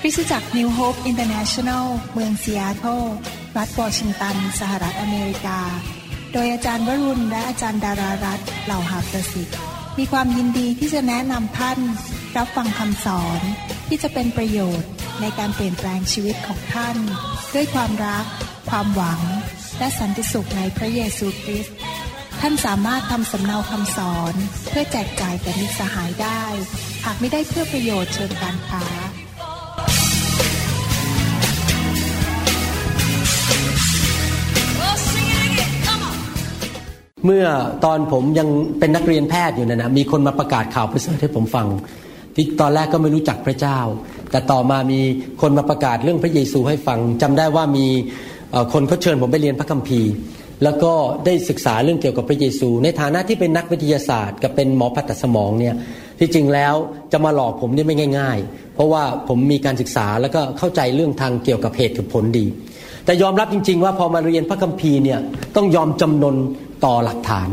คริสตจักร New Hope International เมืองซีแอตเทิลรัฐวอชิงตัน สหรัฐอเมริกา โดยอาจารย์วรุณ และอาจารย์ดารารัตเหล่าหาประสิทธิ์ มีความยินดีที่จะแนะนำท่าน รับฟังคำสอนที่จะเป็นประโยชน์ในการเปลี่ยนแปลงชีวิตของท่าน ด้วยความรัก ความหวัง และสันติสุขในพระเยซูคริสต์ท่านสามารถทำสำเนาคำสอน เพื่อแจกจ่ายแก่มิตรสหายได้ หากไม่ได้เพื่อประโยชน์เชิงการค้า เมื่อตอนผมยังเป็นนักเรียนแพทย์อยู่นะนะมีคนมาประกาศข่าวประเสริฐให้ผมฟัง ที่ตอนแรกก็ไม่รู้จักพระเจ้า แต่ต่อมามีคนมาประกาศเรื่องพระเยซูให้ฟังจำได้ว่ามีคนเขาเชิญผมไปเรียนพระคัมภีร์ แล้วก็ได้ศึกษาเรื่องเกี่ยวกับพระเยซู ในฐานะที่เป็นนักวิทยาศาสตร์ กับเป็นหมอผ่าตัดสมองเนี่ยที่จริงแล้วจะมาหลอกผมนี่ไม่ง่าย ๆ เพราะว่าผมมีการศึกษาแล้วก็เข้าใจเรื่องทางเกี่ยวกับเหตุผลดี แต่ยอมรับจริง ๆ ว่าพอมาเรียนพระคัมภีร์เนี่ยต้องยอมจำนน ต่อหลักฐาน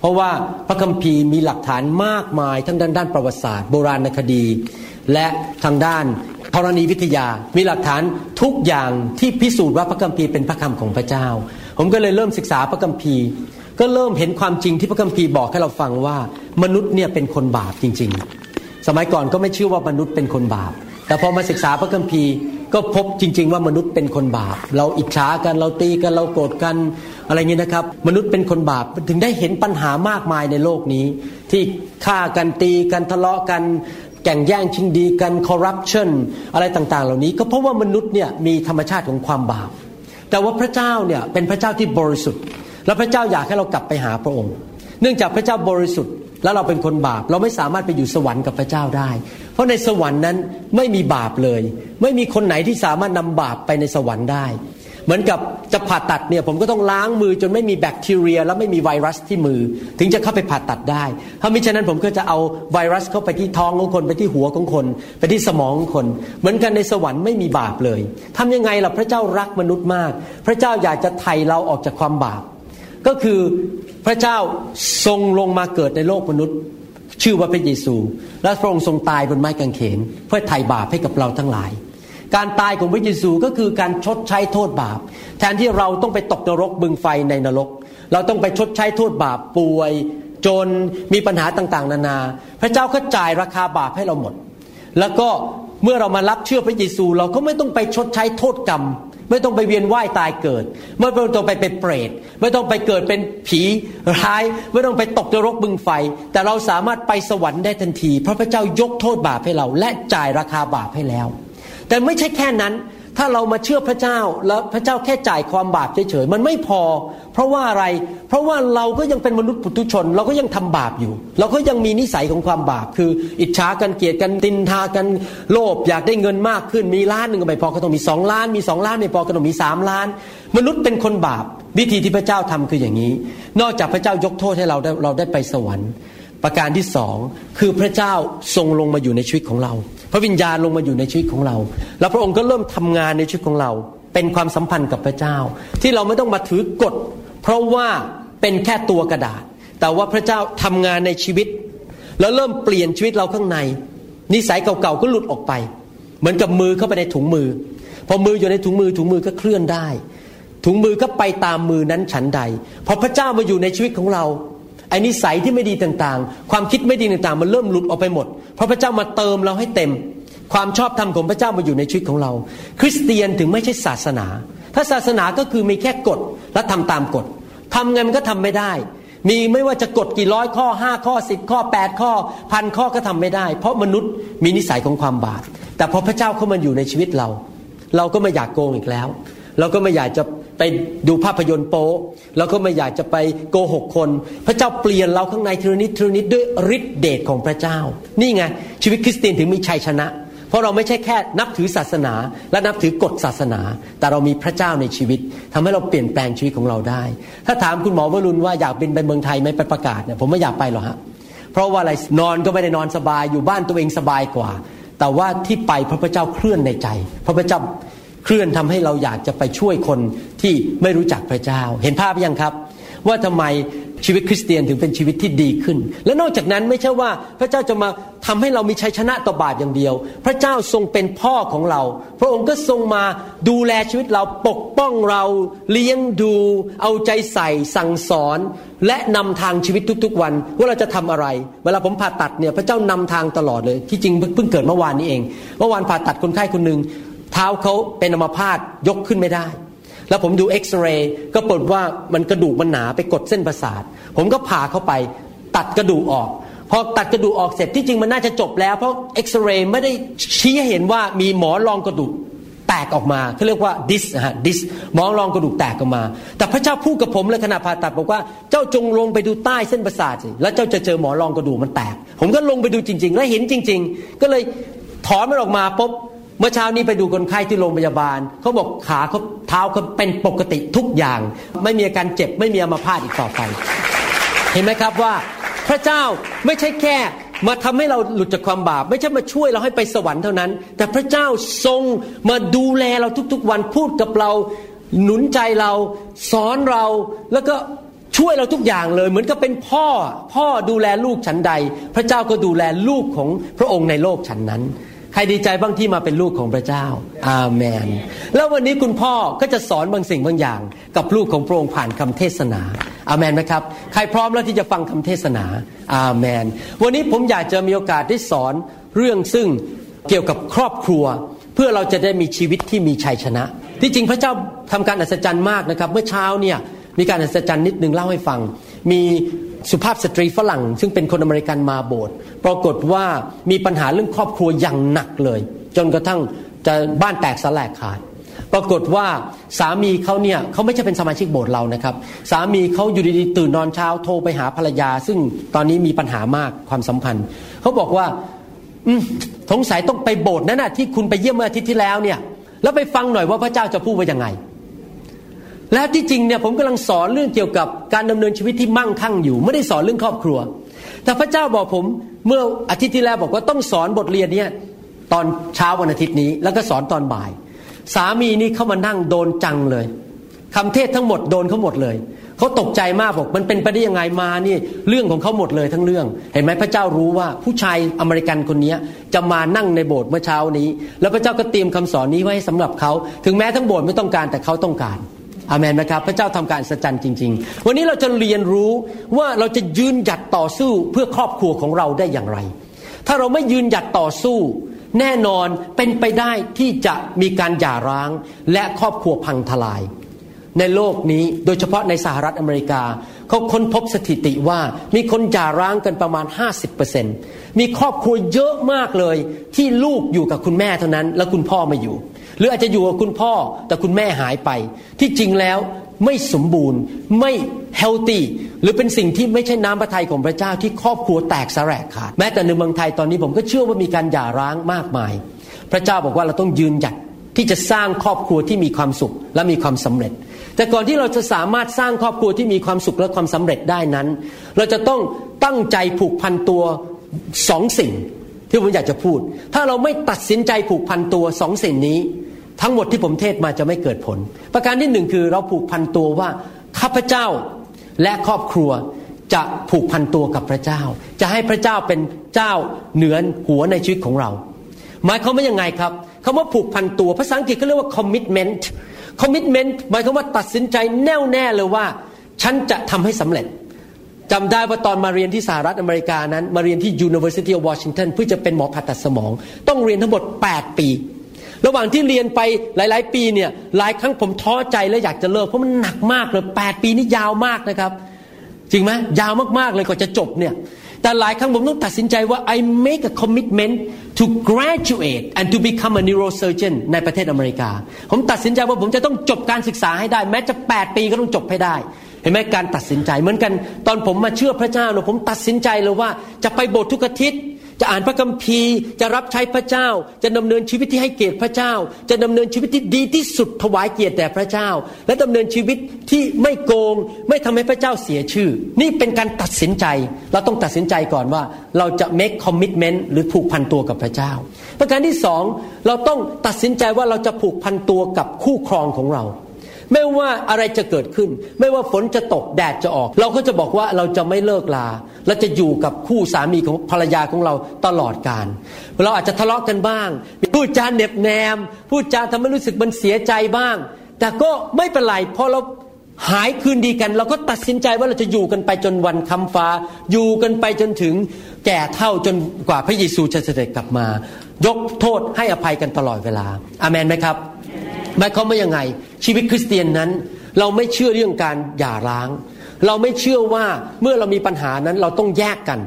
เพราะว่าพระคัมภีร์มีหลักฐานมากมายทั้งด้านด้านประวัติศาสตร์ โบราณคดี และทางด้านธรณีวิทยา มีหลักฐานทุกอย่างที่พิสูจน์ว่าพระคัมภีร์เป็นพระคำของพระเจ้า ผมก็เลยเริ่มศึกษาพระคัมภีร์ ก็เริ่มเห็นความจริงที่พระคัมภีร์บอกให้เราฟังว่า มนุษย์เนี่ยเป็นคนบาปจริง ๆ สมัยก่อนก็ไม่เชื่อว่ามนุษย์เป็นคนบาป แต่พอมาศึกษาพระคัมภีร์ ก็พบจริง ๆ ว่ามนุษย์เป็นคนบาป เราอิจฉากันเราตีกันเราโกรธกันอะไรเงี้ยนะครับ มนุษย์เป็นคนบาปถึงได้เห็นปัญหามากมายในโลกนี้ ที่ฆ่ากันตีกันทะเลาะกันแก่งแย่งชิงดีกันคอร์รัปชันอะไรต่าง ๆ เหล่านี้ ก็เพราะว่ามนุษย์เนี่ยมีธรรมชาติของความบาป แต่ว่าพระเจ้าเนี่ยเป็นพระเจ้าที่บริสุทธิ์ และพระเจ้าอยากให้เรากลับไปหาพระองค์ เนื่องจากพระเจ้าบริสุทธิ์ แล้วเราเป็นคนบาปเราไม่สามารถไปอยู่สวรรค์กับพระเจ้าได้ เพราะในสวรรค์นั้นไม่มีบาปเลย ไม่มีคนไหนที่สามารถนำบาปไปในสวรรค์ได้ เหมือนกับจะผ่าตัดเนี่ยผมก็ต้องล้างมือจนไม่มีแบคทีเรีย และไม่มีไวรัสที่มือ ถึงจะเข้าไปผ่าตัดได้ ถ้ามิฉะนั้นผมก็จะเอาไวรัสเข้าไปที่ท้องของคนไปที่หัวของคน ไปที่สมองของคน เหมือนกันในสวรรค์ไม่มีบาปเลยทำยังไงล่ะพระเจ้ารักมนุษย์มาก พระเจ้าอยากจะไถ่เราออกจากความบาป ก็คือพระเจ้าทรงลงมาเกิดในโลกมนุษย์ ชื่อว่าพระเยซู และพระองค์ทรงตายบนไม้กางเขน เพื่อไถ่บาปให้กับเราทั้งหลาย การตายของพระเยซูก็คือการชดใช้โทษบาป แทนที่เราต้องไปตกนรกบึงไฟในนรก เราต้องไปชดใช้โทษบาปป่วย จนมีปัญหาต่างๆ นานา พระเจ้าก็จ่ายราคาบาปให้เราหมด แล้วก็เมื่อเรามารับเชื่อพระเยซู เราก็ไม่ต้องไปชดใช้โทษกรรม ไม่ต้องไปเวียนว่ายตายเกิด ไม่ต้องไปเป็นเปรต ไม่ต้องไปเกิดเป็นผีร้าย ไม่ต้องไปตกนรกบึงไฟ แต่เราสามารถไปสวรรค์ได้ทันที เพราะพระเจ้ายกโทษบาปให้เรา และจ่ายราคาบาปให้แล้ว แต่ไม่ใช่แค่นั้น ถ้าเรามาเชื่อพระเจ้าแล้วพระเจ้าแค่จ่ายความบาปเฉยๆมันไม่พอ เพราะว่าอะไร เพราะว่าเราก็ยังเป็นมนุษย์ปุถุชน เราก็ยังทำบาปอยู่ เราก็ยังมีนิสัยของความบาป คือ อิจฉากันเกลียดกันตินทากันโลภอยากได้เงินมากขึ้น มีล้านหนึ่งก็ไม่พอก็ต้องมีสองล้าน มีสองล้านไม่พอก็ต้องมีสามล้าน มนุษย์เป็นคนบาป วิธีที่พระเจ้าทำคืออย่างนี้ นอกจากพระเจ้ายกโทษให้เราได้เราได้ไปสวรรค์ ประการที่สองคือพระเจ้าทรงลงมาอยู่ในชีวิตของเรา พระวิญญาณลงมาอยู่ในชีวิตของเรา แล้วพระองค์ก็เริ่มทำงานในชีวิตของเรา เป็นความสัมพันธ์กับพระเจ้า ที่เราไม่ต้องมาถือกฎ เพราะว่าเป็นแค่ตัวกระดาษ แต่ว่าพระเจ้าทำงานในชีวิต แล้วเริ่มเปลี่ยนชีวิตเราข้างใน นิสัยเก่าๆก็หลุดออกไป เหมือนกับมือเข้าไปในถุงมือ พอมืออยู่ในถุงมือถุงมือก็เคลื่อนได้ ถุงมือก็ไปตามมือนั้นฉันใดพอพระเจ้ามาอยู่ในชีวิตของเรา ไอ้นิสัยที่ไม่ดีต่างๆ ความคิดไม่ดีต่างๆ มันเริ่มหลุดออกไปหมด เพราะพระเจ้ามาเติมเราให้เต็ม ความชอบธรรมของพระเจ้ามาอยู่ในชีวิตของเรา คริสเตียนถึงไม่ใช่ศาสนา ถ้าศาสนาก็คือมีแค่กฎและทำตามกฎทำไงมันก็ทำไม่ได้ มีไม่ว่าจะกฎกี่ร้อยข้อห้าข้อสิบข้อแปดข้อพันข้อก็ทำไม่ได้ เพราะมนุษย์มีนิสัยของความบาปแต่พอพระเจ้าเข้ามาอยู่ในชีวิตเรา เราก็ไม่อยากโกงอีกแล้ว เราก็ไม่อยากจะ ไปดูภาพยนตร์โป๊เราก็ไม่อยากจะไปโกหกคน พระเจ้าเปลี่ยนเราข้างในทีละนิดทีละนิดด้วยฤทธิเดชของพระเจ้า นี่ไงชีวิตคริสเตียนถึงมีชัยชนะ เพราะเราไม่ใช่แค่นับถือศาสนา และนับถือกฎศาสนา แต่เรามีพระเจ้าในชีวิตทำให้เราเปลี่ยนแปลงชีวิตของเราได้ ถ้าถามคุณหมอวรุณว่าอยากบินไปเมืองไทยไหมไปประกาศเนี่ยผมไม่อยากไปหรอกฮะเพราะว่าอะไรนอนก็ไม่ได้นอนสบายอยู่บ้านตัวเองสบายกว่า แต่ว่าที่ไปพระพเจ้าเคลื่อนในใจ พระพเจ้า เคลื่อนทำให้เราอยากจะไปช่วยคนที่ไม่รู้จักพระเจ้า เห็นภาพยังครับ ว่าทำไมชีวิตคริสเตียนถึงเป็นชีวิตที่ดีขึ้น และนอกจากนั้นไม่ใช่ว่าพระเจ้าจะมาทำให้เรามีชัยชนะต่อบาปอย่างเดียว พระเจ้าทรงเป็นพ่อของเรา พระองค์ก็ทรงมาดูแลชีวิตเราปกป้องเราเลี้ยงดู เอาใจใส่สั่งสอน และนำทางชีวิตทุกๆวัน ว่าเราจะทำอะไร เวลาผมผ่าตัดเนี่ยพระเจ้านำทางตลอดเลยที่จริงเพิ่งเกิดเมื่อวานนี้เอง เมื่อวานผ่าตัดคนไข้คนหนึ่ง เท้าเขาเป็นอัมพาตยกขึ้นไม่ได้ แล้วผมดูเอ็กซเรย์ก็ปรากฏว่ามันกระดูกมันหนาไปกดเส้นประสาท ผมก็ผ่าเข้าไปตัดกระดูกออกพอตัดกระดูกออกเสร็จที่จริงมันน่าจะจบแล้ว เพราะเอ็กซเรย์ไม่ได้ชี้ให้เห็นว่ามีหมอรองกระดูกแตกออกมาเขาเรียกว่าดิสฮะดิสหมอรองกระดูกแตกออกมา แต่พระเจ้าพูดกับผมเลยขณะผ่าตัดบอกว่าเจ้าจงลงไปดูใต้เส้นประสาทสิแล้วเจ้าจะเจอหมอรองกระดูกมันแตก ผมก็ลงไปดูจริง ๆ แล้วเห็นจริง ๆ ก็เลยถอนมันออกมาปุ๊บ เมื่อเช้านี้ไปดูคนไข้ที่โรงพยาบาลเขาบอกขาเขาเท้าเขาเป็นปกติทุกอย่าง ไม่มีอาการเจ็บไม่มีอัมาพาตอีกต่อไป เห็นไหมครับว่าพระเจ้าไม่ใช่แค่มาทำให้เราหลุดจากความบาป ไม่ใช่มาช่วยเราให้ไปสวรรค์เท่านั้น แต่พระเจ้าทรงมาดูแลเราทุกๆวันพูดกับเราหนุนใจเราสอนเราแล้วก็ช่วยเราทุกอย่างเลย เหมือนกับเป็นพ่อ พ่อดูแลลูกฉันใด พระเจ้าก็ดูแลลูกของพระองค์ในโลกฉันนั้น ครดีใจบ้างที่มาเป็นลูกของพระเจ้า อาเมน แล้ววันนี้คุณพ่อก็จะสอนบางสิ่งบางอย่าง กับลูกของพระองค์ผ่านคำเทศนา อาเมนไหมครับ ใครพร้อมแล้วที่จะฟังคำเทศนา อาเมน วันนี้ผมอยากจะมีโอกาสได้สอนเรื่องซึ่งเกี่ยวกับครอบครัว เพื่อเราจะได้มีชีวิตที่มีชัยชนะ ที่จริงพระเจ้าทำการอัศจรรย์มากนะครับ เมื่อเช้าเนี่ยมีการอัศจรรย์นิดนึงเล่าให้ฟัง มี สุภาพสตรีฝรั่ง ซึ่งเป็นคนอเมริกันมาโบสถ์ปรากฏว่ามีปัญหาเรื่องครอบครัวอย่างหนักเลย จนกระทั่งจะบ้านแตกสลายขาด ปรากฏว่าสามีเขาเนี่ยเขาไม่ใช่เป็นสมาชิกโบสถ์เรานะครับ สามีเขาอยู่ดีๆตื่นนอนเช้าโทรไปหาภรรยา ซึ่งตอนนี้มีปัญหามากความสัมพันธ์เขาบอกว่าอืสงสัยต้องไปโบสถ์นั่นนะที่คุณไปเยี่ยมเมื่ออาทิตย์ที่แล้วเนี่ยแล้วไปฟังหน่อยว่าพระเจ้าจะพูดว่ายังไง และที่จริงเนี่ยผมกำลังสอนเรื่องเกี่ยวกับการดำเนินชีวิตที่มั่งคั่งอยู่ ไม่ได้สอนเรื่องครอบครัว แต่พระเจ้าบอกผมเมื่ออาทิตย์ที่แล้วบอกว่าต้องสอนบทเรียนเนี่ยตอนเช้าวันอาทิตย์นี้ แล้วก็สอนตอนบ่าย สามีนี่เข้ามานั่งโดนจังเลยคำเทศทั้งหมดโดนเขาหมดเลยเขาตกใจมากบอกมันเป็นไปได้ยังไงมานี่เรื่องของเขาหมดเลยทั้งเรื่อง เห็นไหมพระเจ้ารู้ว่าผู้ชายอเมริกันคนนี้จะมานั่งในโบสถ์เมื่อเช้านี้ แล้วพระเจ้าก็เตรียมคำสอนนี้ไว้สำหรับเขา ถึงแม้ทั้งโบสถ์ไม่ต้องการแต่เขาต้องการ อามนไหมครับพระเจ้าทำการสัจจันจริง ๆ วันนี้เราจะเรียนรู้ว่าเราจะยืนหยัดต่อสู้เพื่อครอบครัวของเราได้อย่างไร ถ้าเราไม่ยืนหยัดต่อสู้ แน่นอนเป็นไปได้ที่จะมีการหย่าร้าง และครอบครัวพังทลาย ในโลกนี้โดยเฉพาะในสหรัฐอเมริกาเขาค้นพบสถิติว่ามีคนหย่าร้างกันประมาณ 50%มีครอบครัวเยอะมากเลยที่ลูกอยู่กับคุณแม่เท่านั้น แล้วคุณพ่อไม่อยู่ หรืออาจจะอยู่กับคุณพ่อแต่คุณแม่หายไป ที่จริงแล้วไม่สมบูรณ์ไม่เฮลตี้หรือเป็นสิ่งที่ไม่ใช่น้ำพระทัยของพระเจ้าที่ครอบครัวแตกสลายขาด แม้แต่ในเมืองไทยตอนนี้ผมก็เชื่อว่ามีการหย่าร้างมากมาย พระเจ้าบอกว่าเราต้องยืนหยัดที่จะสร้างครอบครัวที่มีความสุขและมีความสำเร็จ แต่ก่อนที่เราจะสามารถสร้างครอบครัวที่มีความสุขและความสำเร็จได้นั้น เราจะต้องตั้งใจผูกพันตัวสองสิ่ง ที่ผมอยากจะพูด ถ้าเราไม่ตัดสินใจผูกพันตัวสองสิ่งนี้ ทั้งหมดที่ผมเทศมาจะไม่เกิดผล ประการที่หนึ่งคือเราผูกพันตัวว่าข้าพเจ้าและครอบครัวจะผูกพันตัวกับพระเจ้า จะให้พระเจ้าเป็นเจ้าเหนือหัวในชีวิตของเรา หมายความว่ายังไงครับคำว่าผูกพันตัวภาษาอังกฤษเขาเรียกว่า commitment commitment หมายความว่าตัดสินใจแน่วแน่เลยว่า ฉันจะทำให้สำเร็จจำได้ว่าตอนมาเรียนที่สหรัฐอเมริกานั้น มาเรียนที่ University of Washington เพื่อจะเป็นหมอผ่าตัดสมอง ต้องเรียนทั้งหมด 8 ปี ระหว่างที่เรียนไปหลาย ๆ ปีเนี่ยหลายครั้งผมท้อใจและอยากจะเลิกเพราะมันหนักมากเลยแปดปีนี่ยาวมากนะครับ จริงไหมยาวมากๆเลยกว่าจะจบเนี่ยแต่หลายครั้งผมต้องตัดสินใจว่า I make a commitment to graduate and to become a neurosurgeon ในประเทศอเมริกา ผมตัดสินใจว่าผมจะต้องจบการศึกษาให้ได้ แม้จะ 8 ปีก็ต้องจบให้ได้ เห็นไหมการตัดสินใจเหมือนกัน ตอนผมมาเชื่อพระเจ้าเนี่ยผมตัดสินใจเลยว่าจะไปโบสถ์ทุกอาทิตย์ จะอ่านพระคัมภีร์ จะรับใช้พระเจ้า จะดำเนินชีวิตที่ให้เกียรติพระเจ้า จะดำเนินชีวิตที่ดีที่สุดถวายเกียรติแด่พระเจ้า และดำเนินชีวิตที่ไม่โกง ไม่ทำให้พระเจ้าเสียชื่อ นี่เป็นการตัดสินใจ เราต้องตัดสินใจก่อนว่าเราจะ make commitment หรือผูกพันตัวกับพระเจ้า ประการที่สองเราต้องตัดสินใจว่าเราจะผูกพันตัวกับคู่ครองของเราไม่ว่าอะไรจะเกิดขึ้น ไม่ว่าฝนจะตกแดดจะออก เราก็จะบอกว่าเราจะไม่เลิกลา และจะอยู่กับคู่สามีของภรรยาของเราตลอดกาลเราอาจจะทะเลาะกันบ้างพูดจาเน็บแนมพูดจาทำให้รู้สึกมันเสียใจบ้าง แต่ก็ไม่เป็นไรพอเราหายคืนดีกัน เราก็ตัดสินใจว่าเราจะอยู่กันไปจนวันคำฟ้า อยู่กันไปจนถึงแก่เท่าจนกว่าพระเยซูจะเสด็จกลับมา ยกโทษให้อภัยกันตลอดเวลาอามันไหมครับหมายความว่ายังไง ชีวิตคริสเตียนนั้น เราไม่เชื่อเรื่องการหย่าร้าง เราไม่เชื่อว่าเมื่อเรามีปัญหานั้นเราต้องแยกกัน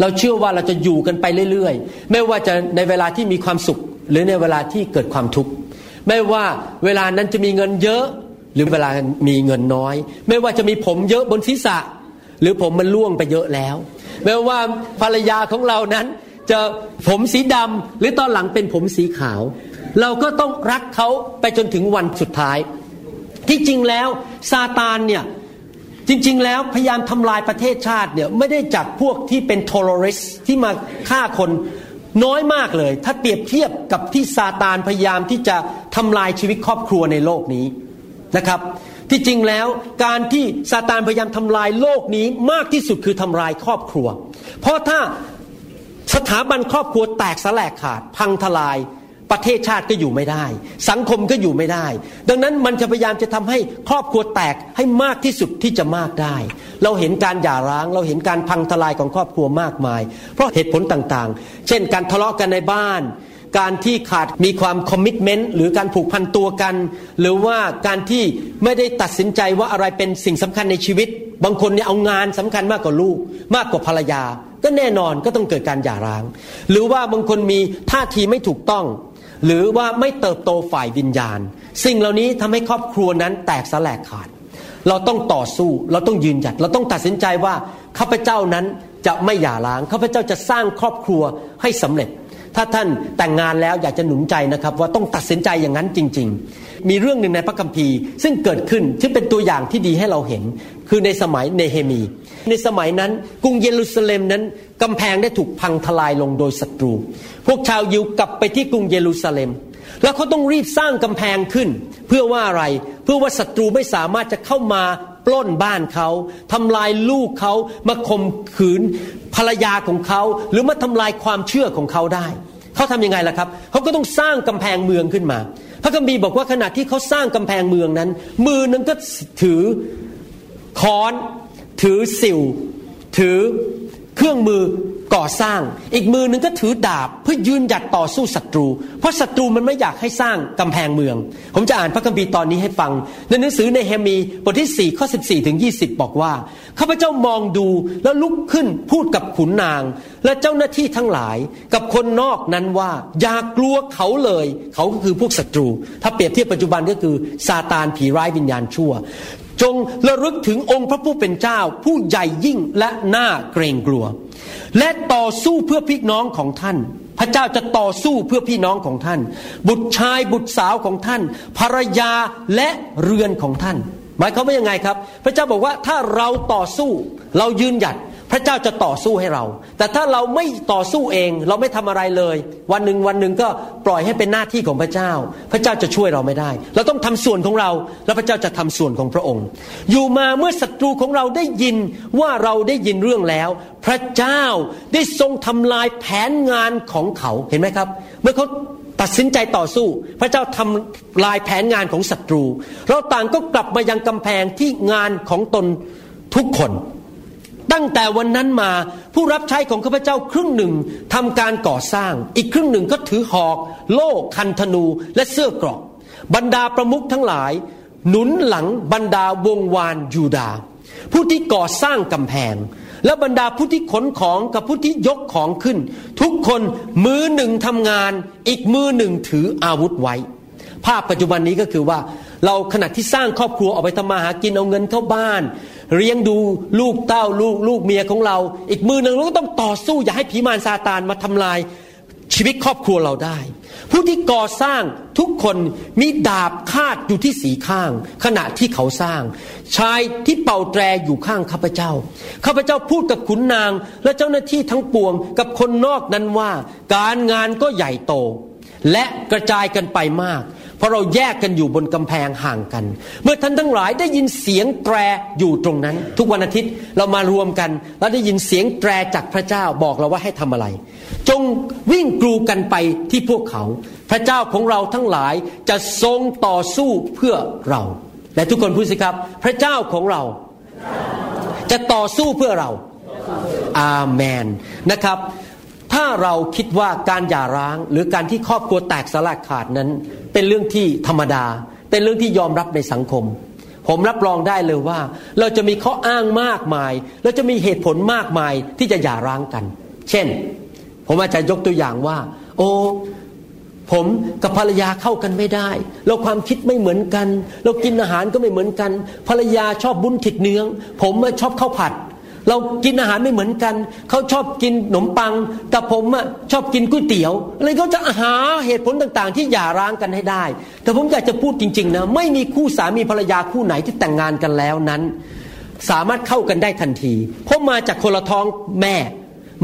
เราเชื่อว่าเราจะอยู่กันไปเรื่อยๆ ไม่ว่าจะในเวลาที่มีความสุข หรือในเวลาที่เกิดความทุกข์ไม่ว่าเวลานั้นจะมีเงินเยอะ หรือเวลามีเงินน้อย ไม่ว่าจะมีผมเยอะบนศีรษะ หรือผมมันล่วงไปเยอะแล้ว ไม่ว่าภรรยาของเรานั้นจะผมสีดำหรือตอนหลังเป็นผมสีขาว เราก็ต้องรักเขาไปจนถึงวันสุดท้าย ที่จริงแล้วซาตานเนี่ย จริง ๆ แล้วพยายามทำลายประเทศชาติเนี่ยไม่ได้จากพวกที่เป็นทอร์ริสที่มาฆ่าคนน้อยมากเลย ถ้าเปรียบเทียบกับที่ซาตานพยายามที่จะทำลายชีวิตครอบครัวในโลกนี้นะครับ ที่จริงแล้วการที่ซาตานพยายามทำลายโลกนี้มากที่สุดคือทำลายครอบครัว เพราะถ้าสถาบันครอบครัวแตกสลายขาด พังทลาย ประเทศชาติก็อยู่ไม่ได้ สังคมก็อยู่ไม่ได้ ดังนั้นมันจะพยายามจะทำให้ครอบครัวแตกให้มากที่สุดที่จะมากได้ เราเห็นการหย่าร้าง เราเห็นการพังทลายของครอบครัวมากมาย เพราะเหตุผลต่างๆ เช่น การทะเลาะกันในบ้าน การที่ขาดมีความคอมมิชเมนต์หรือการผูกพันตัวกัน หรือว่าการที่ไม่ได้ตัดสินใจว่าอะไรเป็นสิ่งสำคัญในชีวิต บางคนเนี่ยเอางานสำคัญมากกว่าลูก มากกว่าภรรยา ก็แน่นอนก็ต้องเกิดการหย่าร้าง หรือว่าบางคนมีท่าทีไม่ถูกต้อง หรือว่าไม่เติบโตฝ่ายวิญญาณ สิ่งเหล่านี้ทำให้ครอบครัวนั้นแตกสลายขาด เราต้องต่อสู้เราต้องยืนหยัด เราต้องตัดสินใจว่าข้าพเจ้านั้นจะไม่หย่าร้างข้าพเจ้าจะสร้างครอบครัวให้สำเร็จ ถ้าท่านแต่งงานแล้วอยากจะหนุนใจนะครับ ว่าต้องตัดสินใจอย่างนั้นจริง ๆ มีเรื่องหนึ่งในพระคัมภีร์ ซึ่งเกิดขึ้นที่เป็นตัวอย่างที่ดีให้เราเห็น คือในสมัยเนเฮมี ในสมัยนั้นกรุงเยรูซาเล็มนั้นกำแพงได้ถูกพังทลายลงโดยศัตรู พวกชาวยิวกลับไปที่กรุงเยรูซาเล็ม แล้วเขาต้องรีบสร้างกำแพงขึ้น เพื่อว่าอะไรเพื่อว่าศัตรูไม่สามารถจะเข้ามา ปล้นบ้านเขาทำลายลูกเขามาข่มขืนภรรยาของเขา หรือมาทำลายความเชื่อของเขาได้ เขาทำยังไงล่ะครับ เขาก็ต้องสร้างกำแพงเมืองขึ้นมา พระคัมภีร์บอกว่าขณะที่เขาสร้างกำแพงเมืองนั้น มือนึงก็ถือค้อน ถือสิว ถือเครื่องมือ ก่อสร้าง อีกมือหนึ่งก็ถือดาบเพื่อยืนหยัดต่อสู้ศัตรู เพราะศัตรูมันไม่อยากให้สร้างกำแพงเมือง ผมจะอ่านพระคัมภีร์ตอนนี้ให้ฟัง ในหนังสือในเฮมีบทที่ 4 ข้อ 14 ถึง 20 บอกว่าข้าพเจ้ามองดูแล้วลุกขึ้นพูดกับขุนนาง และเจ้าหน้าที่ทั้งหลายกับคนนอกนั้นว่า อย่ากลัวเขาเลย เขาก็คือพวกศัตรู ถ้าเปรียบเทียบปัจจุบันก็คือซาตานผีร้ายวิญญาณชั่วจงระลึกถึงองค์พระผู้เป็นเจ้า ผู้ใหญ่ยิ่งและน่าเกรงกลัว และต่อสู้เพื่อพี่น้องของท่าน พระเจ้าจะต่อสู้เพื่อพี่น้องของท่าน บุตรชายบุตรสาวของท่าน ภรรยาและเรือนของท่าน หมายความว่ายังไงครับ พระเจ้าบอกว่าถ้าเราต่อสู้เรายืนหยัด พระเจ้าจะต่อสู้ให้เรา แต่ถ้าเราไม่ต่อสู้เอง เราไม่ทำอะไรเลย วันหนึ่งวันหนึ่งก็ปล่อยให้เป็นหน้าที่ของพระเจ้า พระเจ้าจะช่วยเราไม่ได้ เราต้องทำส่วนของเรา แล้วพระเจ้าจะทำส่วนของพระองค์ อยู่มาเมื่อศัตรูของเราได้ยินว่าเราได้ยินเรื่องแล้ว พระเจ้าได้ทรงทำลายแผนงานของเขา เห็นไหมครับ เมื่อเขาตัดสินใจต่อสู้ พระเจ้าทำลายแผนงานของศัตรู เราต่างก็กลับมายังกำแพงที่งานของตนทุกคน ตั้งแต่วันนั้นมาผู้รับใช้ของข้าพเจ้าครึ่งหนึ่งทำการก่อสร้าง อีกครึ่งหนึ่งก็ถือหอก โล่คันธนูและเสื้อกรอกบรรดาประมุขทั้งหลาย หนุนหลังบรรดาวงวานยูดา ผู้ที่ก่อสร้างกำแพง และบรรดาผู้ที่ขนของกับผู้ที่ยกของขึ้น ทุกคนมือหนึ่งทำงาน อีกมือหนึ่งถืออาวุธไว้ ภาพปัจจุบันนี้ก็คือว่า เราขณะที่สร้างครอบครัวออกไปทำมาหากินเอาเงินเข้าบ้าน เลี้ยงดูลูกเต้าลูกลูกเมียของเรา อีกมือหนึ่งเราก็ต้องต่อสู้อย่าให้ผีมารซาตานมาทำลายชีวิตครอบครัวเราได้ ผู้ที่ก่อสร้างทุกคนมีดาบคาดอยู่ที่สีข้าง ขณะที่เขาสร้าง ชายที่เป่าแตรอยู่ข้างข้าพเจ้าข้าพเจ้าพูดกับขุนนาง และเจ้าหน้าที่ทั้งปวงกับคนนอกนั้นว่า การงานก็ใหญ่โต และกระจายกันไปมาก ราะเราแยกกันอยู่บนกำแพงห่างกัน เมื่อท่านทั้งหลายได้ยินเสียงแตรอยู่ตรงนั้น ทุกวันอาทิตย์เรามารวมกัน แล้วได้ยินเสียงแตรจากพระเจ้าบอกเราว่าให้ทำอะไร จงวิ่งกลูกันไปที่พวกเขา พระเจ้าของเราทั้งหลายจะทรงต่อสู้เพื่อเรา และทุกคนพูดสิครับ พระเจ้าของเรา จะต่อสู้เพื่อเราอาเมนนะครับ ถ้าเราคิดว่าการหย่าร้างหรือการที่ครอบครัวแตกสลายขาดนั้น เป็นเรื่องที่ธรรมดา เป็นเรื่องที่ยอมรับในสังคม ผมรับรองได้เลยว่า เราจะมีข้ออ้างมากมาย เราจะมีเหตุผลมากมายที่จะหย่าร้างกัน เช่น ผมอาจจะยกตัวอย่างว่า โอ้ผมกับภรรยาเข้ากันไม่ได้ เราความคิดไม่เหมือนกัน เรากินอาหารก็ไม่เหมือนกัน ภรรยาชอบบุญถิดเนื้องผมชอบข้าวผัด เรากินอาหารไม่เหมือนกัน เขาชอบกินขนมปัง แต่ผมอะชอบกินก๋วยเตี๋ยวอะไรเขาจะหาเหตุผลต่างๆ ที่หย่าร้างกันให้ได้ แต่ผมอยากจะพูดจริงๆนะไม่มีคู่สามีภรรยาคู่ไหนที่แต่งงานกันแล้วนั้น สามารถเข้ากันได้ทันที เพราะมาจากคนละท้องแม่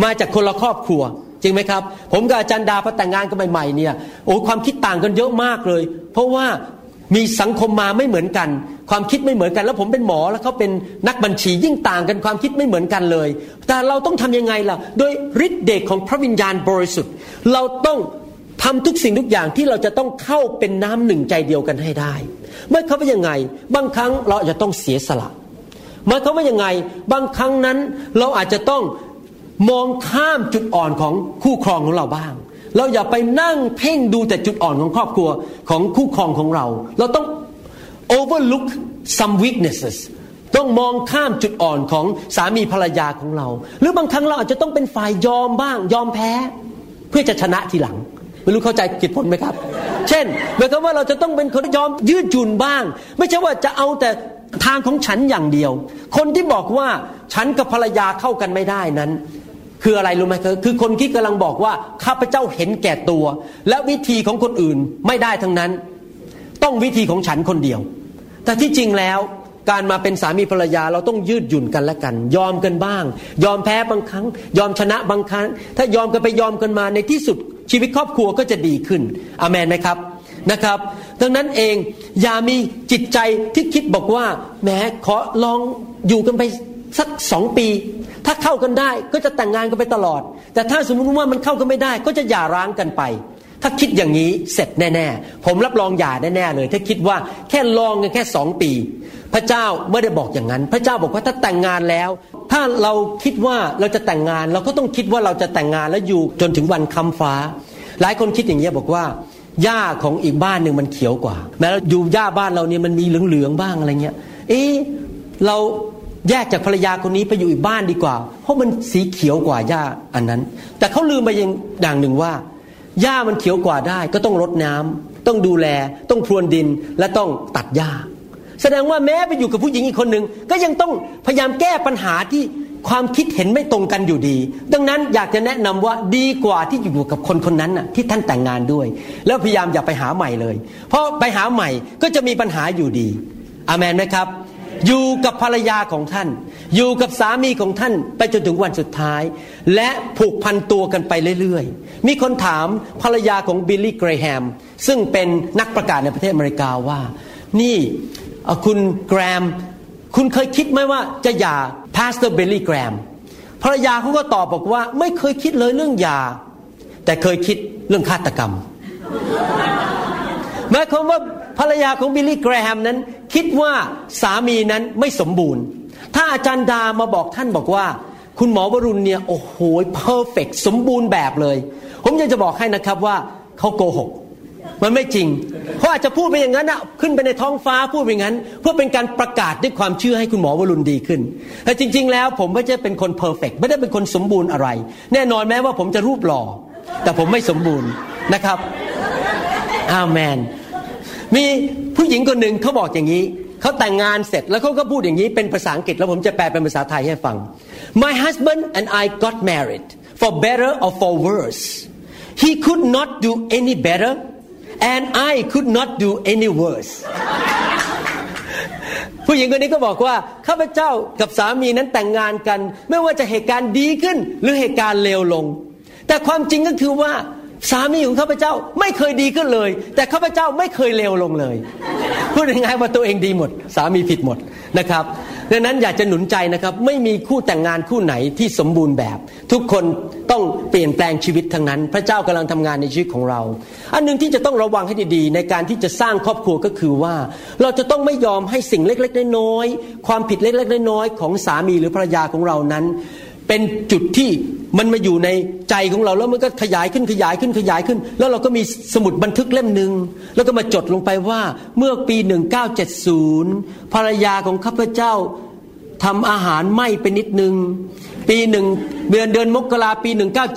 มาจากคนละครอบครัวจริงไหมครับ ผมกับอาจารย์ดาพอแต่งงานกันใหม่ๆเนี่ยโอ้ความคิดต่างกันเยอะมากเลย เพราะว่า มีสังคมมาไม่เหมือนกัน ความคิดไม่เหมือนกัน แล้วผมเป็นหมอแล้วเขาเป็นนักบัญชียิ่งต่างกันความคิดไม่เหมือนกันเลย แต่เราต้องทํำยังไงล่ะ โดยฤทธิ์เดชของพระวิญญาณบริสุทธิ์ เราต้องทำทุกสิ่งทุกอย่างที่เราจะต้องเข้าเป็นน้ำหนึ่งใจเดียวกันให้ได้เมื่อเขาเป็นยังไง บางครั้งเราจะต้องเสียสละเมื่อเขาว่ายังไง บางครั้งนั้นเราอาจจะต้องมองข้ามจุดอ่อนของคู่ครองของเราบ้าง เราอย่าไปนั่งเพ่งดูแต่จุดอ่อนของครอบครัวของคู่ครองของเรา เราต้อง overlook some weaknesses ต้องมองข้ามจุดอ่อนของสามีภรรยาของเรา หรือบางครั้งเราอาจจะต้องเป็นฝ่ายยอมบ้าง ยอมแพ้ เพื่อจะชนะทีหลังไม่รู้เข้าใจกิจผลไหมครับ เช่นหมายความว่าเราจะต้องเป็นคนยอมยืดหยุ่นบ้าง ไม่ใช่ว่าจะเอาแต่ทางของฉันอย่างเดียว คนที่บอกว่าฉันกับภรรยาเข้ากันไม่ได้นั้น คืออะไรรู้ไหมคือคือคนที่กำลังบอกว่าข้าพเจ้าเห็นแก่ตัว และวิธีของคนอื่นไม่ได้ทั้งนั้น ต้องวิธีของฉันคนเดียว แต่ที่จริงแล้วการมาเป็นสามีภรรยาเราต้องยืดหยุ่นกันและกัน ยอมกันบ้าง ยอมแพ้บางครั้ง ยอมชนะบางครั้ง ถ้ายอมกันไปยอมกันมาในที่สุดชีวิตครอบครัวก็จะดีขึ้นอเมนไหมครับนะครับ ดังนั้นเองอย่ามีจิตใจที่คิดบอกว่าแหมขอลองอยู่กันไปสักสองปี ถ้าเข้ากันได้ก็จะแต่งงานกันไปตลอด แต่ถ้าสมมติว่ามันเข้ากันไม่ได้ ก็จะหย่าร้างกันไป ถ้าคิดอย่างนี้เสร็จแน่ ๆ ผมรับรองหย่าแน่ๆเลย ถ้าคิดว่าแค่ลองกันแค่สองปี พระเจ้าไม่ได้บอกอย่างนั้น พระเจ้าบอกว่าถ้าแต่งงานแล้ว ถ้าเราคิดว่าเราจะแต่งงาน เราก็ต้องคิดว่าเราจะแต่งงานแล้วอยู่จนถึงวันคำฟ้า หลายคนคิดอย่างนี้บอกว่าหญ้าของอีกบ้านหนึ่งมันเขียวกว่า แม้อยู่หญ้าบ้านเราเนี่ยมันมีเหลืองๆบ้างอะไรเงี้ย เอ๊เรา แยกจากภรรยาคนนี้ไปอยู่อีกบ้านดีกว่า เพราะมันสีเขียวกว่าหญ้าอันนั้น แต่เขาลืมไปยังอย่างหนึ่งว่าหญ้ามันเขียวกว่าได้ ก็ต้องรดน้ำต้องดูแล ต้องพรวนดินและต้องตัดหญ้า แสดงว่าแม้ไปอยู่กับผู้หญิงอีกคนหนึ่งก็ยังต้องพยายามแก้ปัญหาที่ความคิดเห็นไม่ตรงกันอยู่ดี ดังนั้นอยากจะแนะนำว่าดีกว่าที่อยู่กับคนคนนั้นน่ะที่ท่านแต่งงานด้วย แล้วพยายามอย่าไปหาใหม่เลย เพราะไปหาใหม่ก็จะมีปัญหาอยู่ดีอาเมนไหมครับ อยู่กับภรรยาของท่าน อยู่กับสามีของท่านไปจนถึงวันสุดท้าย และผูกพันตัวกันไปเรื่อยๆ มีคนถามภรรยาของบิลลี่เกรแฮม ซึ่งเป็นนักประกาศในประเทศอเมริกาว่า นี่คุณแกรม คุณเคยคิดไหมว่าจะหย่า pastor บิลลี่แกรมภรรยาเขาก็ตอบบอกว่า ไม่เคยคิดเลยเรื่องหย่าแต่เคยคิดเรื่องฆาตกรรมหมายความว่า ภรรยาของบิลลี่แกรแฮมนั้น คิดว่าสามีนั้นไม่สมบูรณ์ ถ้าอาจารย์ดามาบอกท่านบอกว่า คุณหมอวรุณเนี่ยโอ้โห perfect สมบูรณ์แบบเลย ผมอยากจะบอกให้นะครับว่าเขาโกหก มันไม่จริงเขาอาจจะพูดไปอย่างนั้นอะขึ้นไปในท้องฟ้าพูดไปอย่างนั้น เพื่อเป็นการประกาศด้วยความเชื่อให้คุณหมอวรุณดีขึ้น แต่จริง ๆ แล้วผมไม่ใช่เป็นคน perfect ไม่ได้เป็นคนสมบูรณ์อะไร แน่นอนแม้ว่าผมจะรูปหล่อแต่ผมไม่สมบูรณ์นะครับอาเมน มีผู้หญิงคนหนึ่งเขาบอกอย่างนี้เขาแต่งงานเสร็จแล้วเขาก็พูดอย่างนี้เป็นภาษาอังกฤษแล้วผมจะแปลเป็นภาษาไทยให้ฟัง My husband and I got married for better or for worse he could not do any better and I could not do any worse ผู้หญิงคนนี้ก็บอกว่าข้าพเจ้ากับสามีนั้นแต่งงานกัน ไม่ว่าจะเหตุการณ์ดีขึ้นหรือเหตุการณ์เลวลง แต่ความจริงก็คือว่า สามีของข้าพเจ้าไม่เคยดีขึ้นเลย แต่ข้าพเจ้าไม่เคยเลวลงเลยพูดง่ายๆว่าตัวเองดีหมด สามีผิดหมดนะครับดังนั้นอยากจะหนุนใจนะครับ ไม่มีคู่แต่งงานคู่ไหนที่สมบูรณ์แบบ ทุกคนต้องเปลี่ยนแปลงชีวิตทั้งนั้น พระเจ้ากำลังทำงานในชีวิตของเรา อันหนึ่งที่จะต้องระวังให้ดีๆ ในการที่จะสร้างครอบครัวก็คือว่า เราจะต้องไม่ยอมให้สิ่งเล็กๆน้อยๆความผิดเล็กๆน้อยๆของสามีหรือภรรยาของเรานั้น เป็นจุดที่มันมาอยู่ในใจของเราแล้วมันก็ขยายขึ้นขยายขึ้นขยายขึ้น แล้วเราก็มีสมุดบันทึกเล่มหนึ่งแล้วก็มาจดลงไปว่าเมื่อปี 1970 ภรรยาของข้าพเจ้าทำอาหารไหม้ไปนิดนึง ปีหนึ่งเดือนเดือนมกราปี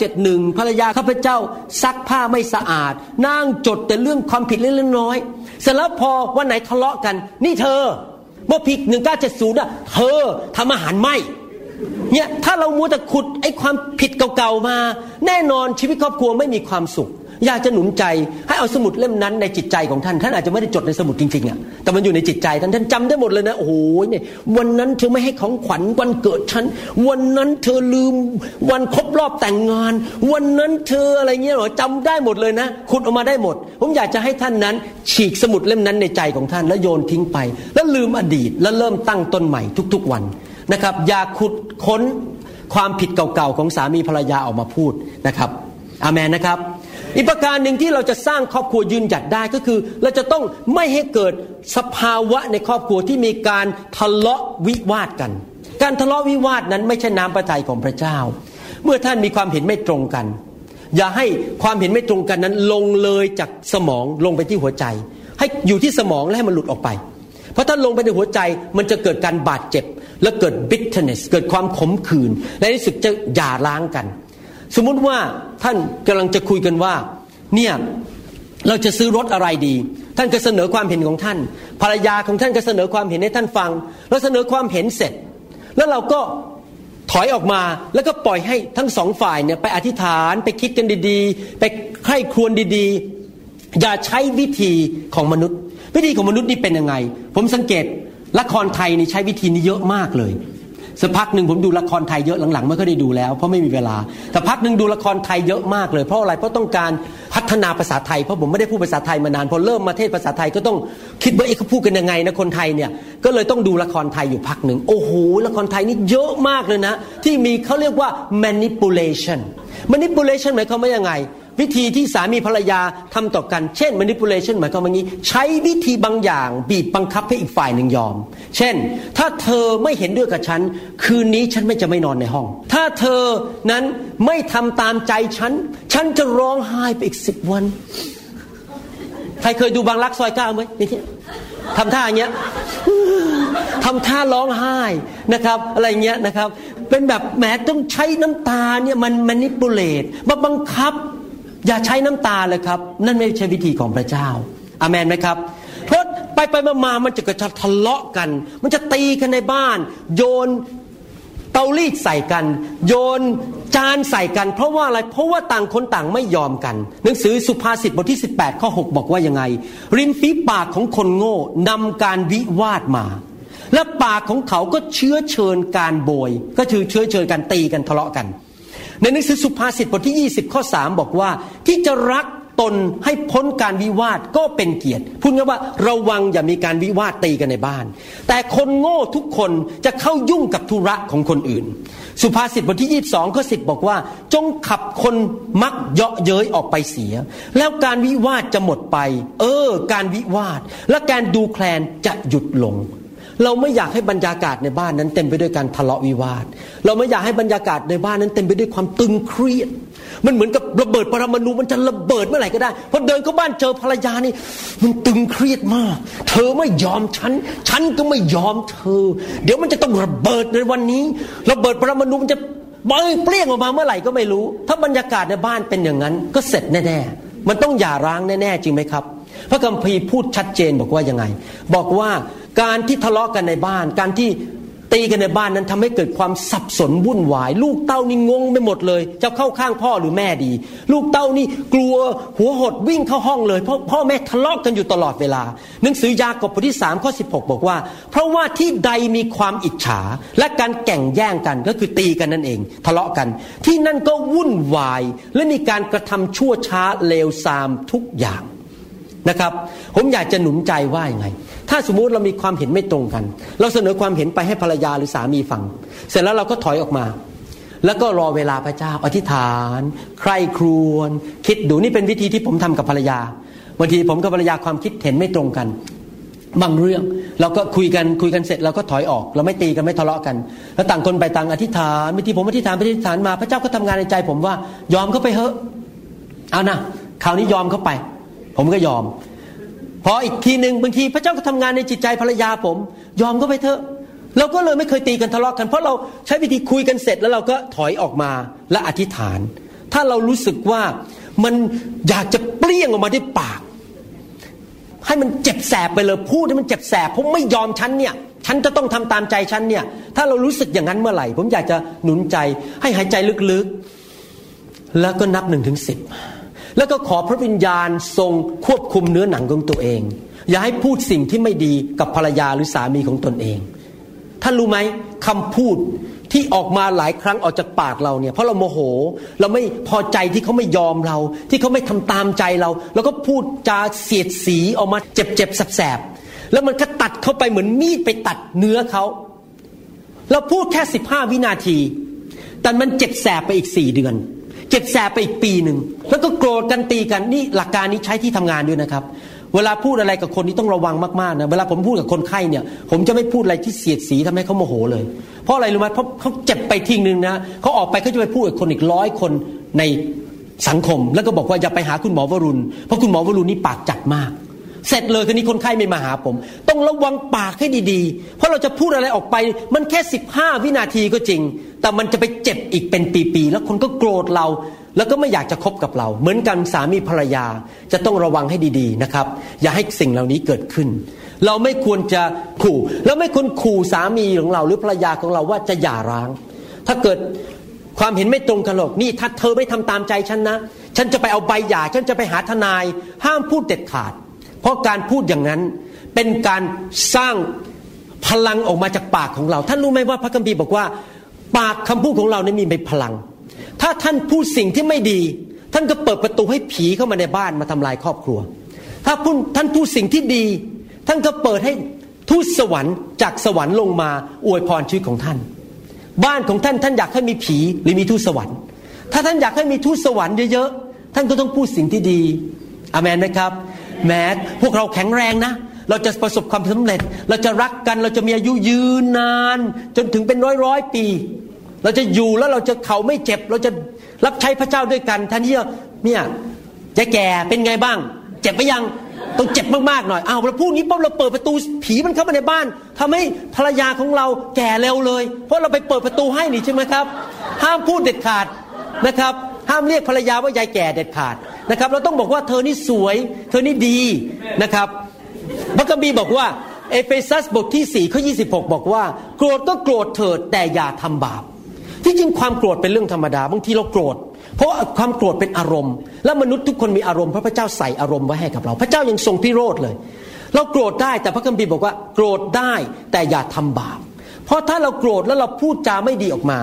1971 ภรรยาข้าพเจ้าซักผ้าไม่สะอาด นั่งจดแต่เรื่องความผิดเล็กๆน้อยเสร็จแล้วพอวันไหนทะเลาะกัน นี่เธอ เมื่อปี1970อะเธอทำอาหารไหม้ เนี่ยถ้าเรามัวแต่ขุดไอ้ความผิดเก่าๆมา แน่นอนชีวิตครอบครัวไม่มีความสุข อยากจะหนุนใจให้เอาสมุดเล่มนั้นในจิตใจของท่าน ท่านอาจจะไม่ได้จดในสมุดจริงๆอะแต่มันอยู่ในจิตใจท่านท่านจำได้หมดเลยนะโอ้โหเนี่ยวันนั้นเธอไม่ให้ของขวัญวันเกิดฉัน วันนั้นเธอลืมวันครบรอบแต่งงาน วันนั้นเธออะไรเงี้ยหรอจำได้หมดเลยนะขุดออกมาได้หมด ผมอยากจะให้ท่านนั้น ฉีกสมุดเล่มนั้นในใจของท่านแล้วโยนทิ้งไป แล้วลืมอดีตแล้วเริ่มตั้งต้นใหม่ทุก ๆวัน นะครับ อย่าขุดค้นความผิดเก่าๆของสามีภรรยาออกมาพูดนะครับอามนนะครับ อีกประการหนึ่งที่เราจะสร้างครอบครัวยืนหยัดได้ก็คือ เราจะต้องไม่ให้เกิดสภาวะในครอบครัวที่มีการทะเลาะวิวาทกัน การทะเลาะวิวาทนั้นไม่ใช่น้ำประทัยของพระเจ้า เมื่อท่านมีความเห็นไม่ตรงกัน อย่าให้ความเห็นไม่ตรงกันนั้นลงเลยจากสมองลงไปที่หัวใจ ให้อยู่ที่สมองและให้มันหลุดออกไป เพราะถ้าลงไปในหัวใจมันจะเกิดการบาดเจ็บ และเกิด bitterness เกิดความขมขื่นและที่สุดจะหย่าร้างกัน สมมุติว่าท่านกำลังจะคุยกันว่าเนี่ยเราจะซื้อรถอะไรดี ท่านก็เสนอความเห็นของท่าน ภรรยาของท่านก็เสนอความเห็นให้ท่านฟัง แล้วเสนอความเห็นเสร็จ แล้วเราก็ถอยออกมาแล้วก็ปล่อยให้ทั้งสองฝ่ายเนี่ยไปอธิษฐานไปคิดกันดีๆ ไปใคร่ครวญดีๆ อย่าใช้วิธีของมนุษย์ วิธีของมนุษย์นี่เป็นยังไง ผมสังเกตละครไทยนี่ใช้วิธีนี้เยอะมากเลยสักพักหนึ่งผมดูละครไทยเยอะหลังๆไม่ค่อยได้ดูแล้ว เพราะไม่มีเวลาแต่พักหนึ่งดูละครไทยเยอะมากเลยเพราะอะไรเพราะต้องการพัฒนาภาษาไทยเพราะผมไม่ได้พูดภาษาไทยมานานพอเริ่มมาเทศภาษาไทยก็ต้องคิดว่าเอ๊ะเขาพูดกันยังไงนะคนไทยเนี่ยก็เลยต้องดูละครไทยอยู่พักหนึ่งโอ้โหละครไทยนี่เยอะมากเลยนะ ที่มีเขาเรียกว่า manipulation manipulation หมายความว่ายังไง วิธีที่สามีภรรยาทำต่อกัน เช่น manipulation หมายความว่างี้ ใช้วิธีบางอย่าง บีบบังคับให้อีกฝ่ายหนึ่งยอม เช่น ถ้าเธอไม่เห็นด้วยกับฉัน คืนนี้ฉันไม่จะไม่นอนในห้อง ถ้าเธอนั้นไม่ทำตามใจฉัน ฉันจะร้องไห้ไปอีกสิบวัน ใครเคยดูบางรักซอยเก้าไหมนี่ทำท่าอย่างเงี้ยทำท่าร้องไห้นะครับ อะไรเงี้ยนะครับ เป็นแบบแหมต้องใช้น้ำตาเนี่ยมันมันนิปุเลตมาบังคับ อย่าใช้น้ำตาเลยครับ นั่นไม่ใช่วิธีของพระเจ้าอามันไหมครับ เพราะไปไปมามามันจะกระทะเลาะกัน มันจะตีกันในบ้าน โยนเตารีดใส่กัน โยนจานใส่กัน เพราะว่าอะไรเพราะว่าต่างคนต่างไม่ยอมกัน หนังสือสุภาษิตบทที่ 18 ข้อ 6 บอกว่ายังไง ริมฝีปากของคนโง่นำการวิวาทมา และปากของเขาก็เชื้อเชิญการโบย ก็คือเชื้อเชิญการตีกันทะเลาะกัน ในหนังสือสุภาษิตบทที่ 20 ข้อ 3 บอกว่า ที่จะรักตนให้พ้นการวิวาทก็เป็นเกียรติ พูดง่ายว่าระวังอย่ามีการวิวาทตีกันในบ้าน แต่คนโง่ทุกคนจะเข้ายุ่งกับธุระของคนอื่น สุภาษิตบทที่ 22 ข้อ 10 บอกว่า จงขับคนมักเยาะเย้ยออกไปเสีย แล้วการวิวาทจะหมดไป เออ การวิวาท และการดูแคลนจะหยุดลง เราไม่อยากให้บรรยากาศในบ้านนั้นเต็มไปด้วยการทะเลาะวิวาท เราไม่อยากให้บรรยากาศในบ้านนั้นเต็มไปด้วยความตึงเครียด มันเหมือนกับระเบิดปรมาณูมันจะระเบิดเมื่อไหร่ก็ได้พอเดินเข้าบ้านเจอภรรยานี่ มันตึงเครียดมาก เธอไม่ยอมฉัน ฉันก็ไม่ยอมเธอ เดี๋ยวมันจะต้องระเบิดในวันนี้ ระเบิดปรมาณูมันจะเปรี้ยงออกมาเมื่อไหร่ก็ไม่รู้ ถ้าบรรยากาศในบ้านเป็นอย่างนั้น ก็เสร็จแน่ๆมันต้องหย่าร้างแน่ๆจริงไหมครับ พระคัมภีร์พูดชัดเจนบอกว่ายังไง บอกว่า การที่ทะเลาะกันในบ้าน การที่ตีกันในบ้านนั้นทำให้เกิดความสับสนวุ่นวาย ลูกเต้านี่งงไปหมดเลย จะเข้าข้างพ่อหรือแม่ดี ลูกเต้านี่กลัวหัวหดวิ่งเข้าห้องเลย เพราะพ่อแม่ทะเลาะกันอยู่ตลอดเวลา หนังสือยากบบทที่3ข้อ16บอกว่า เพราะว่าที่ใดมีความอิจฉา และการแก่งแย่งกันก็คือตีกันนั่นเอง ทะเลาะกัน ที่นั่นก็วุ่นวาย และมีการกระทำชั่วช้าเลวทรามทุกอย่าง นะครับ ผมอยากจะหนุนใจว่าอย่างไง ถ้าสมมุติเรามีความเห็นไม่ตรงกัน เราเสนอความเห็นไปให้ภรรยาหรือสามีฟัง เสร็จแล้วเราก็ถอยออกมา แล้วก็รอเวลาพระเจ้าอธิษฐาน ใครครวญคิดดูนี่เป็นวิธีที่ผมทำกับภรรยาบางทีผมกับภรรยาความคิดเห็นไม่ตรงกัน บางเรื่องเราก็คุยกันคุยกันเสร็จเราก็ถอยออก เราไม่ตีกันไม่ทะเลาะกัน แล้วต่างคนไปต่างอธิษฐานบางทีผมอธิษฐานไปอธิษฐานมา พระเจ้าก็ทำงานในใจผมว่ายอมเขาไปเถอะเอานะคราวนี้ยอมเขาไป ผมก็ยอม พออีกทีหนึ่งบางทีพระเจ้าก็ทำงานในจิตใจภรรยาผม ยอมก็ไปเถอะ เราก็เลยไม่เคยตีกันทะเลาะกัน เพราะเราใช้วิธีคุยกันเสร็จแล้วเราก็ถอยออกมาและอธิษฐาน ถ้าเรารู้สึกว่ามันอยากจะเปรี้ยงออกมาด้วยปาก ให้มันเจ็บแสบไปเลยพูดให้มันเจ็บแสบผมไม่ยอมฉันเนี่ยฉันจะต้องทำตามใจฉันเนี่ย ถ้าเรารู้สึกอย่างนั้นเมื่อไหร่ ผมอยากจะหนุนใจให้หายใจลึกๆ แล้วก็นับหนึ่งถึงสิบ แล้วก็ขอพระวิญญาณทรงควบคุมเนื้อหนังของตัวเอง อย่าให้พูดสิ่งที่ไม่ดีกับภรรยาหรือสามีของตนเอง ท่านรู้ไหมคำพูดที่ออกมาหลายครั้งออกจากปากเราเนี่ยเพราะเราโมโห เราไม่พอใจที่เขาไม่ยอมเรา ที่เขาไม่ทำตามใจเรา แล้วก็พูดจาเสียดสีออกมาเจ็บเจ็บแสบแล้วมันก็ตัดเข้าไปเหมือนมีดไปตัดเนื้อเขาเราพูดแค่สิบห้าวินาที แต่มันเจ็บแสบไปอีกสี่เดือน เจ็บแสบไปอีกปีหนึ่งแล้วก็โกรธกันตีกันนี่หลักการนี้ใช้ที่ทำงานด้วยนะครับ เวลาพูดอะไรกับคนนี้ต้องระวังมากๆนะเวลาผมพูดกับคนไข้เนี่ย ผมจะไม่พูดอะไรที่เสียดสีทำให้เขาโมโหเลย เพราะอะไรรู้ไหมเพราะเขาเจ็บไปทิ้งหนึ่งนะเขาออกไปเขาจะไปพูดกับคนอีกร้อยคนในสังคม แล้วก็บอกว่าอย่าไปหาคุณหมอวรุณเพราะคุณหมอวรุณนี่ปากจัดมาก เสร็จเลยคนนี้คนไข้ไม่มาหาผม ต้องระวังปากให้ดีๆ เพราะเราจะพูดอะไรออกไป มันแค่ 15 วินาทีก็จริง แต่มันจะไปเจ็บอีกเป็นปีๆแล้วคนก็โกรธเรา แล้วก็ไม่อยากจะคบกับเรา เหมือนกันสามีภรรยาจะต้องระวังให้ดีๆนะครับ อย่าให้สิ่งเหล่านี้เกิดขึ้น เราไม่ควรจะขู่แล้วไม่ควรขู่สามีของเรา หรือภรรยาของเราว่าจะหย่าร้าง ถ้าเกิดความเห็นไม่ตรงกันหรอกนี่ถ้าเธอไม่ทำตามใจฉันนะ ฉันจะไปเอาใบหย่า ฉันจะไปหาทนาย ห้ามพูดเด็ดขาด เพราะการพูดอย่างนั้นเป็นการสร้างพลังออกมาจากปากของเรา ท่านรู้ไหมว่าพระคัมภีร์บอกว่า ปากคำพูดของเรานี่มีพลัง ถ้าท่านพูดสิ่งที่ไม่ดี ท่านก็เปิดประตูให้ผีเข้ามาในบ้านมาทำลายครอบครัว ถ้าท่านพูดสิ่งที่ดี ท่านก็เปิดให้ทูตสวรรค์จากสวรรค์ลงมาอวยพรชีวิตของท่าน บ้านของท่านท่านอยากให้มีผีหรือมีทูตสวรรค์ ถ้าท่านอยากให้มีทูตสวรรค์เยอะๆท่านก็ต้องพูดสิ่งที่ดีอเมนไหมครับ แม้พวกเราแข็งแรงนะ เราจะประสบความสำเร็จ เราจะรักกันเราจะมีอายุยืนนาน จนถึงเป็นร้อยร้อยปี เราจะอยู่แล้วเราจะเขาไม่เจ็บ เราจะรับใช้พระเจ้าด้วยกันท่านที่เนี่ยจะแก่เป็นไงบ้าง เจ็บไปยังต้องเจ็บมากๆหน่อยอ้าวเราพูดนี้ปั๊บเราเปิดประตูผีมันเข้ามาในบ้านทำให้ภรรยาของเราแก่เร็วเลย เพราะเราไปเปิดประตูให้นี่ใช่ไหมครับ ห้ามพูดเด็ดขาดนะครับ ห้ามเรียกภรรยาว่ายายแก่เด็ดขาด นะครับ เราต้องบอกว่าเธอนี่สวย เธอนี่ดีนะครับพระคัมภีร์บอกว่าเอเฟซัสบทที่4ข้อ26บอกว่า โกรธก็โกรธเถิดแต่อย่าทำบาป ที่จริงความโกรธเป็นเรื่องธรรมดาบางทีเราโกรธ เพราะความโกรธเป็นอารมณ์ และมนุษย์ทุกคนมีอารมณ์เพราะพระเจ้าใส่อารมณ์ไว้ให้กับเรา พระเจ้ายังทรงพิโรธเลย เราโกรธได้แต่พระคัมภีร์บอกว่า โกรธได้แต่อย่าทำบาป เพราะถ้าเราโกรธแล้วเราพูดจาไม่ดีออกมา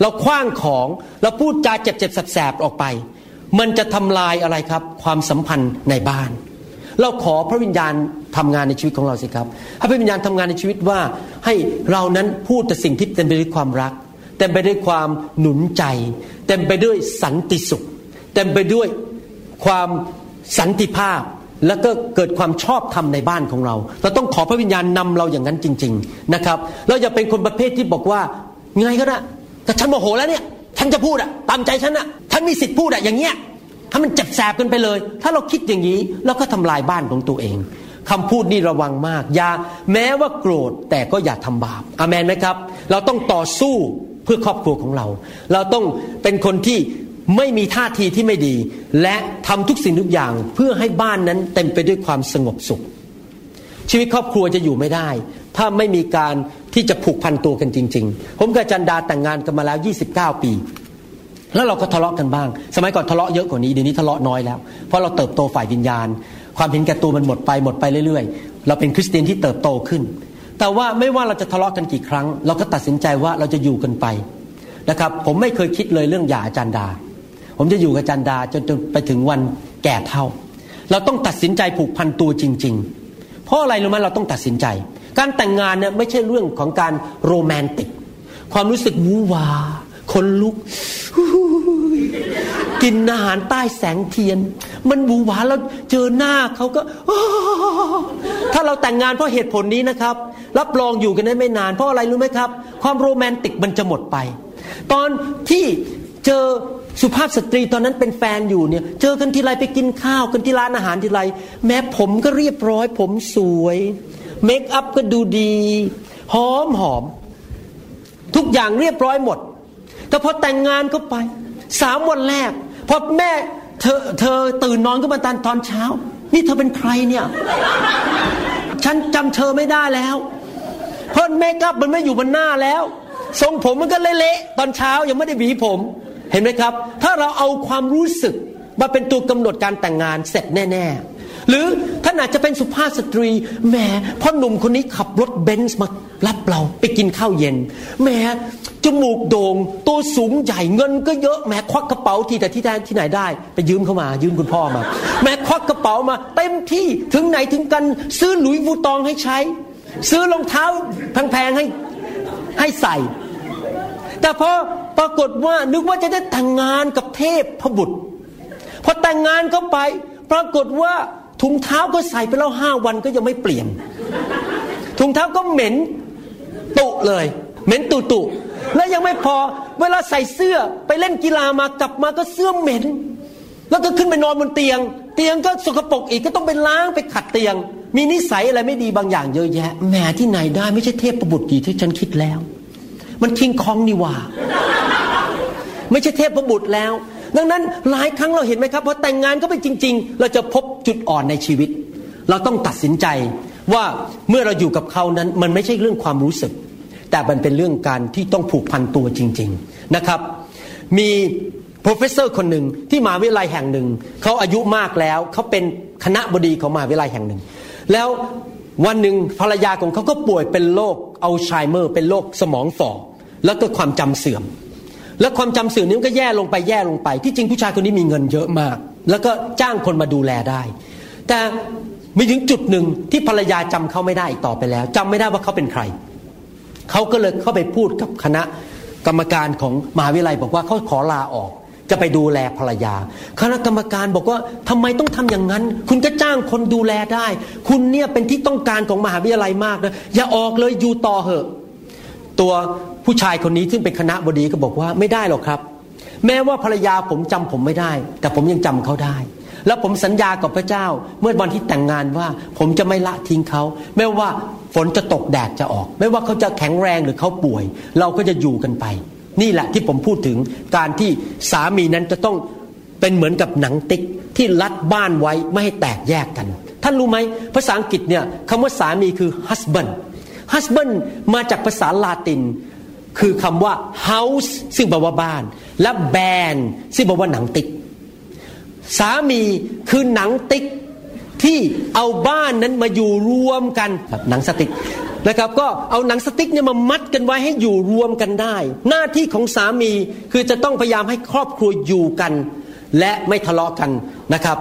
เราคว้างของเราพูดจาเจ็บเจ็บแสบออกไป มันจะทำลายอะไรครับ ความสัมพันธ์ในบ้าน เราขอพระวิญญาณทำงานในชีวิตของเราสิครับให้พระวิญญาณทำงานในชีวิตว่า ให้เรานั้นพูดแต่สิ่งที่เต็มไปด้วยความรักเต็มไปด้วยความหนุนใจ เต็มไปด้วยสันติสุข เต็มไปด้วยความสันติภาพแล้วก็เกิดความชอบธรรมในบ้านของเรา เราต้องขอพระวิญญาณนำเราอย่างนั้นจริง ๆนะครับ เราอย่าเป็นคนประเภทที่บอกว่าไงก็ได้แต่ฉันโมโหแล้วเนี่ย ฉันจะพูดอะตามใจฉันอะ ฉันมีสิทธิ์พูดอะอย่างเงี้ยถ้ามันเจ็บแสบกันไปเลย ถ้าเราคิดอย่างนี้เราก็ทำลายบ้านของตัวเองคำพูดนี่ระวังมากอย่าแม้ว่าโกรธแต่ก็อย่าทำบาปอเมนไหมครับ เราต้องต่อสู้เพื่อครอบครัวของเรา เราต้องเป็นคนที่ไม่มีท่าทีที่ไม่ดี และทำทุกสิ่งทุกอย่างเพื่อให้บ้านนั้นเต็มไปด้วยความสงบสุข ชีวิตครอบครัวจะอยู่ไม่ได้ ถ้าไม่มีการที่จะผูกพันตัวกันจริง ๆ ผมกับจันดาแต่งงานกันมาแล้ว 29 ปี แล้วเราก็ทะเลาะกันบ้าง สมัยก่อนทะเลาะเยอะกว่านี้เดี๋ยวนี้ทะเลาะน้อยแล้ว เพราะเราเติบโตฝ่ายวิญญาณ ความเห็นแก่ตัวมันหมดไปหมดไปเรื่อยๆ เราเป็นคริสเตียนที่เติบโตขึ้น แต่ว่าไม่ว่าเราจะทะเลาะกันกี่ครั้ง เราก็ตัดสินใจว่าเราจะอยู่กันไปนะครับ ผมไม่เคยคิดเลยเรื่องหย่าอาจารย์ดา ผมจะอยู่กับอาจารย์ดาจนจนไปถึงวันแก่เท่า เราต้องตัดสินใจผูกพันตัวจริง ๆ เพราะอะไรรู้ไหมเราต้องตัดสินใจ การแต่งงานเนี่ยไม่ใช่เรื่องของการโรแมนติก ความรู้สึกวูวาคนลุก กินอาหารใต้แสงเทียน มันบูหวาแล้วเจอหน้าเขาก็ถ้าเราแต่งงานเพราะเหตุผลนี้นะครับ รับรองอยู่กันได้ไม่นาน เพราะอะไรรู้ไหมครับ ความโรแมนติกมันจะหมดไป ตอนที่เจอสุภาพสตรีตอนนั้นเป็นแฟนอยู่เนี่ย เจอกันทีไรไปกินข้าวกันที่ร้านอาหารทีไรแม้ผมก็เรียบร้อย ผมสวยเมคอัพก็ดูดี หอมหอม ทุกอย่างเรียบร้อยหมด แต่พอแต่งงานเข้าไปสามวันแรกพอแม่เธอเธอตื่นนอนขึ้นมาตอนตอนเช้า นี่เธอเป็นใครเนี่ย ฉันจำเธอไม่ได้แล้ว เพราะเมคอัพมันไม่อยู่บนหน้าแล้ว ทรงผมมันก็เละๆตอนเช้ายังไม่ได้หวีผม เห็นไหมครับ ถ้าเราเอาความรู้สึกมาเป็นตัวกำหนดการแต่งงานเสร็จแน่ ๆ หรือท่านอาจจะเป็นสุภาพสตรีแหมพ่อหนุ่มคนนี้ขับรถเบนซ์มารับเราไปกินข้าวเย็นแหมจมูกโดง่งตัวสูงใหญ่เงินก็เยอะแหมควักกระเป๋าทีแต่ที่ได้ที่ไหนได้ ไปยืมเข้ามายืมคุณพ่อมาแหมควักกระเป๋ามาเต็มที่ถึงไหนถึงกันซื้อหลุยวูตองให้ใช้ ซื้อรองเท้าแพงๆให้ให้ใส่ แต่พอปรากฏว่านึกว่าจะได้แต่งงานกับเทพพบุตรพอแต่งงานเข้าไปปรากฏว่า ถุงเท้าก็ใส่ไปแล้วห้าวันก็ยังไม่เปลี่ยน ถุงเท้าก็เหม็นตุเลย เหม็นตุตุแล้วยังไม่พอ เวลาใส่เสื้อไปเล่นกีฬามากลับมาก็เสื้อเหม็น แล้วก็ขึ้นไปนอนบนเตียง เตียงก็สกปรกอีกก็ต้องไปล้างไปขัดเตียง มีนิสัยอะไรไม่ดีบางอย่างเยอะแยะแหมที่ไหนได้ไม่ใช่เทพประบุตรดีที่ฉันคิดแล้ว มันคิงคองนี่ว่า ไม่ใช่เทพประบุตรแล้ว ดังนั้นหลายครั้งเราเห็นไหมครับพอแต่งงานก็เป็นจริง ๆ เราจะพบจุดอ่อนในชีวิต เราต้องตัดสินใจว่าเมื่อเราอยู่กับเขานั้นมันไม่ใช่เรื่องความรู้สึก แต่มันเป็นเรื่องการที่ต้องผูกพันตัวจริง ๆนะครับ มี professor คนหนึ่งที่มหาวิทยาลัยแห่งหนึ่งเขาอายุมากแล้วเขาเป็นคณะบดีของมหาวิทยาลัยแห่งหนึ่ง แล้ววันหนึ่งภรรยาของเขาก็ป่วยเป็นโรคอัลไซเมอร์ เป็นโรคสมองฝ่อแล้วก็ความจำเสื่อม แล้วความจำเสื่อมนี้ก็แย่ลงไปแย่ลงไป ที่จริงผู้ชายคนนี้มีเงินเยอะมาก แล้วก็จ้างคนมาดูแลได้ แต่มีถึงจุดหนึ่งที่ภรรยาจำเขาไม่ได้อีกต่อไปแล้วจำไม่ได้ว่าเขาเป็นใคร เขาก็เลยเข้าไปพูดกับคณะกรรมการของมหาวิทยาลัยบอกว่าเขาขอลาออก จะไปดูแลภรรยา คณะกรรมการบอกว่าทำไมต้องทำอย่างนั้น คุณก็จ้างคนดูแลได้ คุณเนี่ยเป็นที่ต้องการของมหาวิทยาลัยมากนะอย่าออกเลยอยู่ต่อเหอะ ตัว ผู้ชายคนนี้ซึ่งเป็นคณะบดีก็บอกว่าไม่ได้หรอกครับ แม้ว่าภรรยาผมจำผมไม่ได้ แต่ผมยังจำเขาได้ แล้วผมสัญญากับพระเจ้า เมื่อวันที่แต่งงานว่า ผมจะไม่ละทิ้งเขาไม่ว่าฝนจะตกแดดจะออก ไม่ว่าเขาจะแข็งแรงหรือเขาป่วย เราก็จะอยู่กันไป นี่แหละที่ผมพูดถึงการที่สามีนั้นจะต้องเป็นเหมือนกับหนังติ๊กที่รัดบ้านไว้ไม่ให้แตกแยกกัน ท่านรู้ไหมภาษาอังกฤษเนี่ยคำว่าสามีคือ husband husband มาจากภาษาลาติน คือคำว่า house ซึ่งแปลว่าบ้าน และ band ซึ่งแปลว่าหนังติ๊ก สามีคือหนังติ๊กที่เอาบ้านนั้นมาอยู่รวมกันหนังสติ๊กนะครับก็เอาหนังสติ๊กเนี่ยมามัดกันไว้ให้อยู่รวมกันได้ หน้าที่ของสามีคือจะต้องพยายามให้ครอบครัวอยู่กัน และไม่ทะเลาะกันนะครับ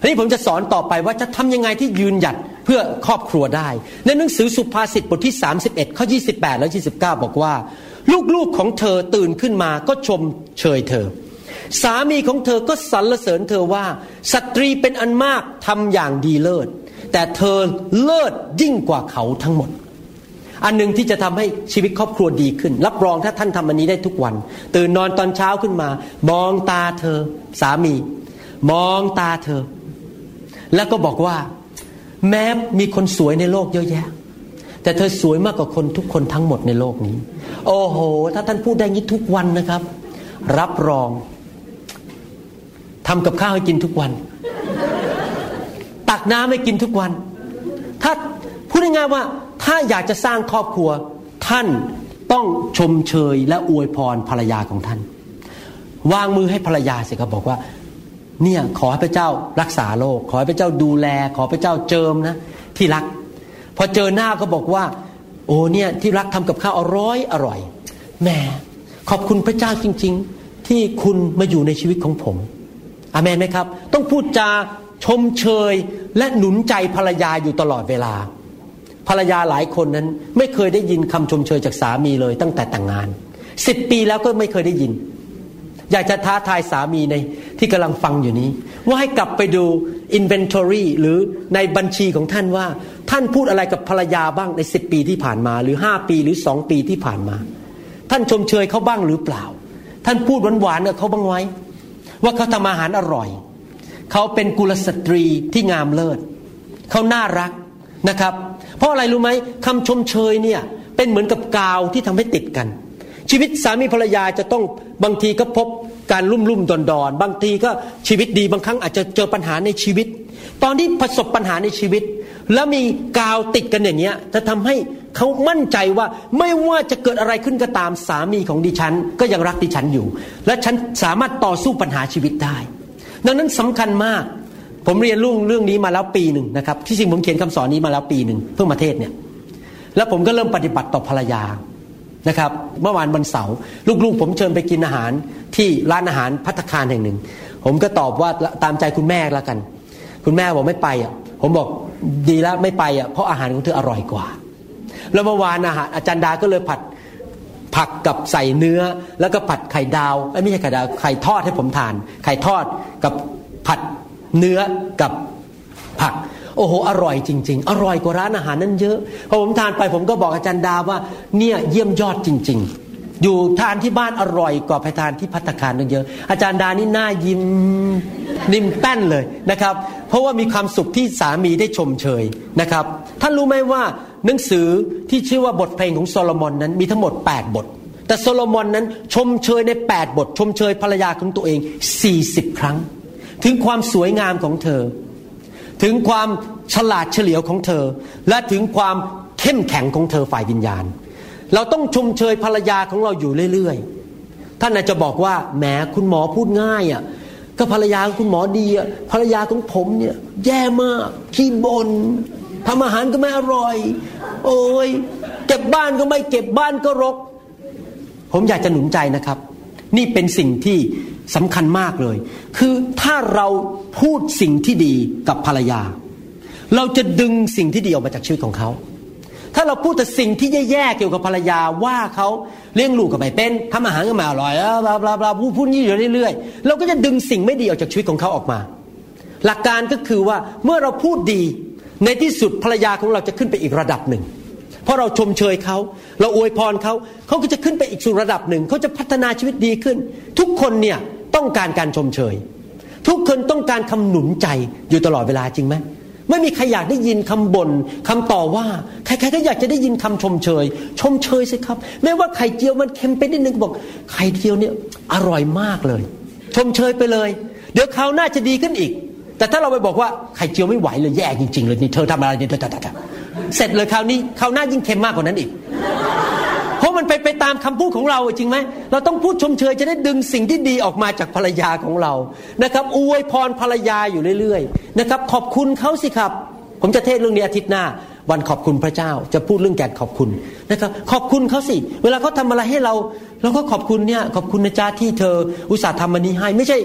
ทีนี้ผมจะสอนต่อไปว่าจะทำยังไงที่ยืนหยัดเพื่อครอบครัวได้ ในหนังสือสุภาษิตบทที่ 31ข้อ28 และ 29 บอกว่า ลูกๆของเธอตื่นขึ้นมาก็ชมเชยเธอ สามีของเธอก็สรรเสริญเธอว่าสตรีเป็นอันมากทำอย่างดีเลิศ แต่เธอเลิศยิ่งกว่าเขาทั้งหมด อันหนึ่งที่จะทำให้ชีวิตครอบครัวดีขึ้น รับรองถ้าท่านทำอันนี้ได้ทุกวัน ตื่นนอนตอนเช้าขึ้นมา มองตาเธอ สามี มองตาเธอ แล้วก็บอกว่า แม้มีคนสวยในโลกเยอะแยะ แต่เธอสวยมากกว่าคนทุกคนทั้งหมดในโลกนี้ โอ้โห ถ้าท่านพูดได้งี้ทุกวันนะครับ รับรองทำกับข้าวให้กินทุกวัน ตักน้ำให้กินทุกวัน ถ้าพูดง่ายๆว่า ถ้าอยากจะสร้างครอบครัว ท่านต้องชมเชยและอวยพรภรรยาของท่าน วางมือให้ภรรยาสิครับบอกว่า เนี่ยขอให้พระเจ้ารักษาโรคขอให้พระเจ้าดูแล ขอพระเจ้าเจิมนะที่รัก อเจอหน้าก็บอกว่า โอ้เนี่ยที่รักทำกับข้าวอร่อยอร่อยแหมขอบคุณพระเจ้าจริง ๆ ที่คุณมาอยู่ในชีวิตของผมอเมนไหมครับ ต้องพูดจาชมเชยและหนุนใจภรรยาอยู่ตลอดเวลา ภรรยาหลายคนนั้นไม่เคยได้ยินคำชมเชยจากสามีเลยตั้งแต่แต่งงานสิบปีแล้วก็ไม่เคยได้ยิน อยากจะท้าทายสามีในที่กำลังฟังอยู่นี้ ว่าให้กลับไปดู inventory หรือในบัญชีของท่านว่า ท่านพูดอะไรกับภรรยาบ้างในสิบปีที่ผ่านมา หรือห้าปีหรือสองปีที่ผ่านมา ท่านชมเชยเขาบ้างหรือเปล่า ท่านพูดหวานๆกับเขาบ้างไว้ ว่าเขาทำอาหารอร่อย เขาเป็นกุลสตรีที่งามเลิศ เขาน่ารักนะครับ เพราะอะไรรู้ไหมคำชมเชยเนี่ยเป็นเหมือนกับกาวที่ทำให้ติดกัน ชีวิตสามีภรรยาจะต้องบางทีก็พบ การลุ่มลุ่มดอนดอนบางทีก็ชีวิตดีบางครั้งอาจจะเจอปัญหาในชีวิต ตอนที่ประสบปัญหาในชีวิต แล้วมีกาวติดกันอย่างเงี้ยจะทำให้เขามั่นใจว่าไม่ว่าจะเกิดอะไรขึ้นก็ตามสามีของดิฉัน ก็ยังรักดิฉันอยู่ และฉันสามารถต่อสู้ปัญหาชีวิตได้ ดังนั้นสำคัญมาก ผมเรียนรื่งเรื่องนี้มาแล้วปีหนึ่งนะครับที่จริงผมเขียนคำสอนนี้มาแล้วปีหนึ่งเพื่อมาเทศเนี่ยแล้วผมก็เริ่มปฏิบัติต่อภรรยา นะครับเมื่อวานวันเสาร์ลูกๆ ผมเชิญไปกินอาหารที่ร้านอาหารพัตคารแห่งหนึ่ง ผมก็ตอบว่าตามใจคุณแม่แล้วกัน คุณแม่บอกไม่ไปอะผมบอกดีแล้วไม่ไปอะเพราะอาหารของเธออร่อยกว่า แล้วเมื่อวานอาหารอาจารย์ดาก็เลยผัดผักกับใส่เนื้อ แล้วก็ผัดไข่ดาวไม่ใช่ไข่ดาวไข่ทอดให้ผมทาน ไข่ทอดกับผัดเนื้อกับผัก โอ้โหอร่อยจริง ๆ อร่อยกว่าร้านอาหารนั้นเยอะพอผมทานไปผมก็บอกอาจารย์ดาว่าเนี่ยเยี่ยมยอดจริง ๆ อยู่ทานที่บ้านอร่อยกว่าไปทานที่พัตคารนั่นเยอะ อาจารย์ดานี่หน้ายิ้มนิ่มแป้นเลยนะครับ เพราะว่ามีความสุขที่สามีได้ชมเชยนะครับท่านรู้ไหมว่าหนังสือที่ชื่อว่าบทเพลงของโซโลมอนนั้นมีทั้งหมด 8 บท แต่โซโลมอนนั้นชมเชยใน 8 บท ชมเชยภรรยาของตัวเอง 40 ครั้ง ถึงความสวยงามของเธอ ถึงความฉลาดเฉลียวของเธอ และถึงความเข้มแข็งของเธอฝ่ายวิญญาณ เราต้องชมเชยภรรยาของเราอยู่เรื่อยๆท่านอาจจะบอกว่าแหมคุณหมอพูดง่ายอะก็ภรรยาของคุณหมอดีอะภรรยาของผมเนี่ยแย่มากขี้บน่นทำอาหารก็ไม่อร่อย โอ้ยเก็บบ้านก็ไม่เก็บบ้านก็รก ผมอยากจะหนุนใจนะครับ นี่เป็นสิ่งที่ สำคัญมากเลย คือถ้าเราพูดสิ่งที่ดีกับภรรยา เราจะดึงสิ่งที่ดีออกมาจากชีวิตของเขา ถ้าเราพูดแต่สิ่งที่แย่ๆเกี่ยวกับภรรยาว่าเขาเลี้ยงลูกก็ไม่เป็นทำอาหารก็ไม่อร่อยบลาบลาบลาพูดพูดนี้อยู่เรื่อยๆเราก็จะดึงสิ่งไม่ดีออกจากชีวิตของเขาออกมา หลักการก็คือว่าเมื่อเราพูดดีในที่สุดภรรยาของเราจะขึ้นไปอีกระดับหนึ่งเพราะเราชมเชยเขา เราอวยพรเขา เขาก็จะขึ้นไปอีกสู่ระดับหนึ่ง เขาจะพัฒนาชีวิตดีขึ้น ทุกคนเนี่ย ต้องการการชมเชย ทุกคนต้องการคำหนุนใจอยู่ตลอดเวลาจริงไหมไม่มีใครอยากได้ยินคำบน่นคำต่อว่า ใครๆก็อยากจะได้ยินคำชมเชย ชมเชยสิครับ แม้ว่าไข่เจียวมันเค็มไปนิดนึงบอกไข่เจียวเนี่ยอร่อยมากเลย ชมเชยไปเลย เดี๋ยวคราวหน้าจะดีขึ้นอีก แต่ถ้าเราไปบอกว่าไข่เจียวไม่ไหวเลยแย่จริง ๆ เลยนี่เธอทำอะไรเนี่ยเสร็จเลยคราวนี้คราวหน้ายิ่งเค็มมากกว่านั้นอีก เพราะมันไปไปตามคำพูดของเราจริงไหมเราต้องพูดชมเชยจะได้ดึงสิ่งที่ดีออกมาจากภรรยาของเรานะครับอวยพรภรรยาอยู่เรื่อยๆนะครับขอบคุณเขาสิครับ ผมจะเทศเรื่องนี้อาทิตย์หน้า วันขอบคุณพระเจ้าจะพูดเรื่องแกนขอบคุณนะครับขอบคุณเขาสิ เวลาเขาทาอะไรให้เราเราก็ขอบคุณเนี่ยขอบคุณนะจ๊ะที่เธออุตส่าห์ทำมันนี้ให้ ไม่ใช่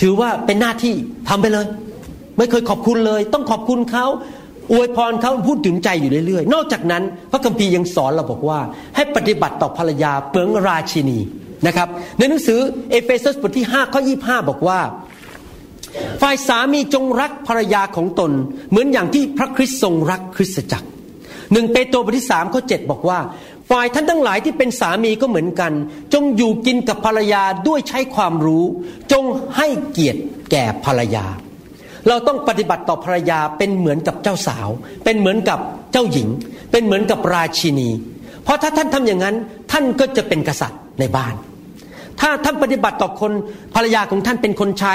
ถือว่าเป็นหน้าที่ทำไปเลย ไม่เคยขอบคุณเลย ต้องขอบคุณเขา อวยพรเขาพูดถึงใจอยู่เรื่อยๆ นอกจากนั้น พระคัมภีร์ยังสอนเราบอกว่า ให้ปฏิบัติต่อภรรยาเปลืองราชินีนะครับในหนังสือเอเฟซัสบทที่5ข้อ25 บอกว่า ฝ่ายสามีจงรักภรรยาของตน เหมือนอย่างที่พระคริสต์ทรงรักคริสตจักรหนึ่งเปโตรบทที่สามข้อ7บอกว่า ฝ่ายท่านทั้งหลายที่เป็นสามีก็เหมือนกัน จงอยู่กินกับภรรยาด้วยใช้ความรู้ จงให้เกียรติแก่ภรรยา เราต้องปฏิบัติต่อภรรยาเป็นเหมือนกับเจ้าสาว เป็นเหมือนกับเจ้าหญิง เป็นเหมือนกับราชินี เพราะถ้าท่านทำอย่างนั้น ท่านก็จะเป็นกษัตริย์ในบ้าน ถ้าท่านปฏิบัติต่อคนภรรยาของท่านเป็นคนใช้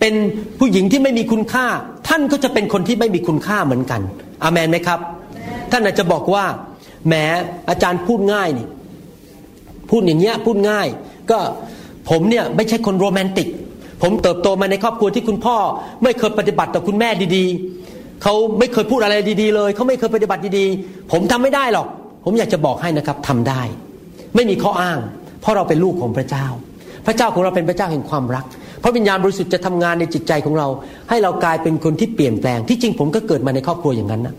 เป็นผู้หญิงที่ไม่มีคุณค่า ท่านก็จะเป็นคนที่ไม่มีคุณค่าเหมือนกันอามนไหมครับ ท่านอาจจะบอกว่าแหมอาจารย์พูดง่ายนี่พูดอย่างเงี้ยพูดง่าย ก็ผมเนี่ยไม่ใช่คนโรแมนติก ผมเติบโตมาในครอบครัวที่คุณพ่อ ไม่เคยปฏิบัติต่อคุณแม่ดีๆ เขาไม่เคยพูดอะไรดีๆ เลย เขาไม่เคยปฏิบัติดีๆ ผมทำไม่ได้หรอก ผมอยากจะบอกให้นะครับทำได้ ไม่มีข้ออ้าง เพราะเราเป็นลูกของพระเจ้า พระเจ้าของเราเป็นพระเจ้าแห่งความรัก พระวิญญาณบริสุทธิ์จะทำงานในจิตใจของเรา ให้เรากลายเป็นคนที่เปลี่ยนแปลง ที่จริงผมก็เกิดมาในครอบครัวอย่างนั้นนะ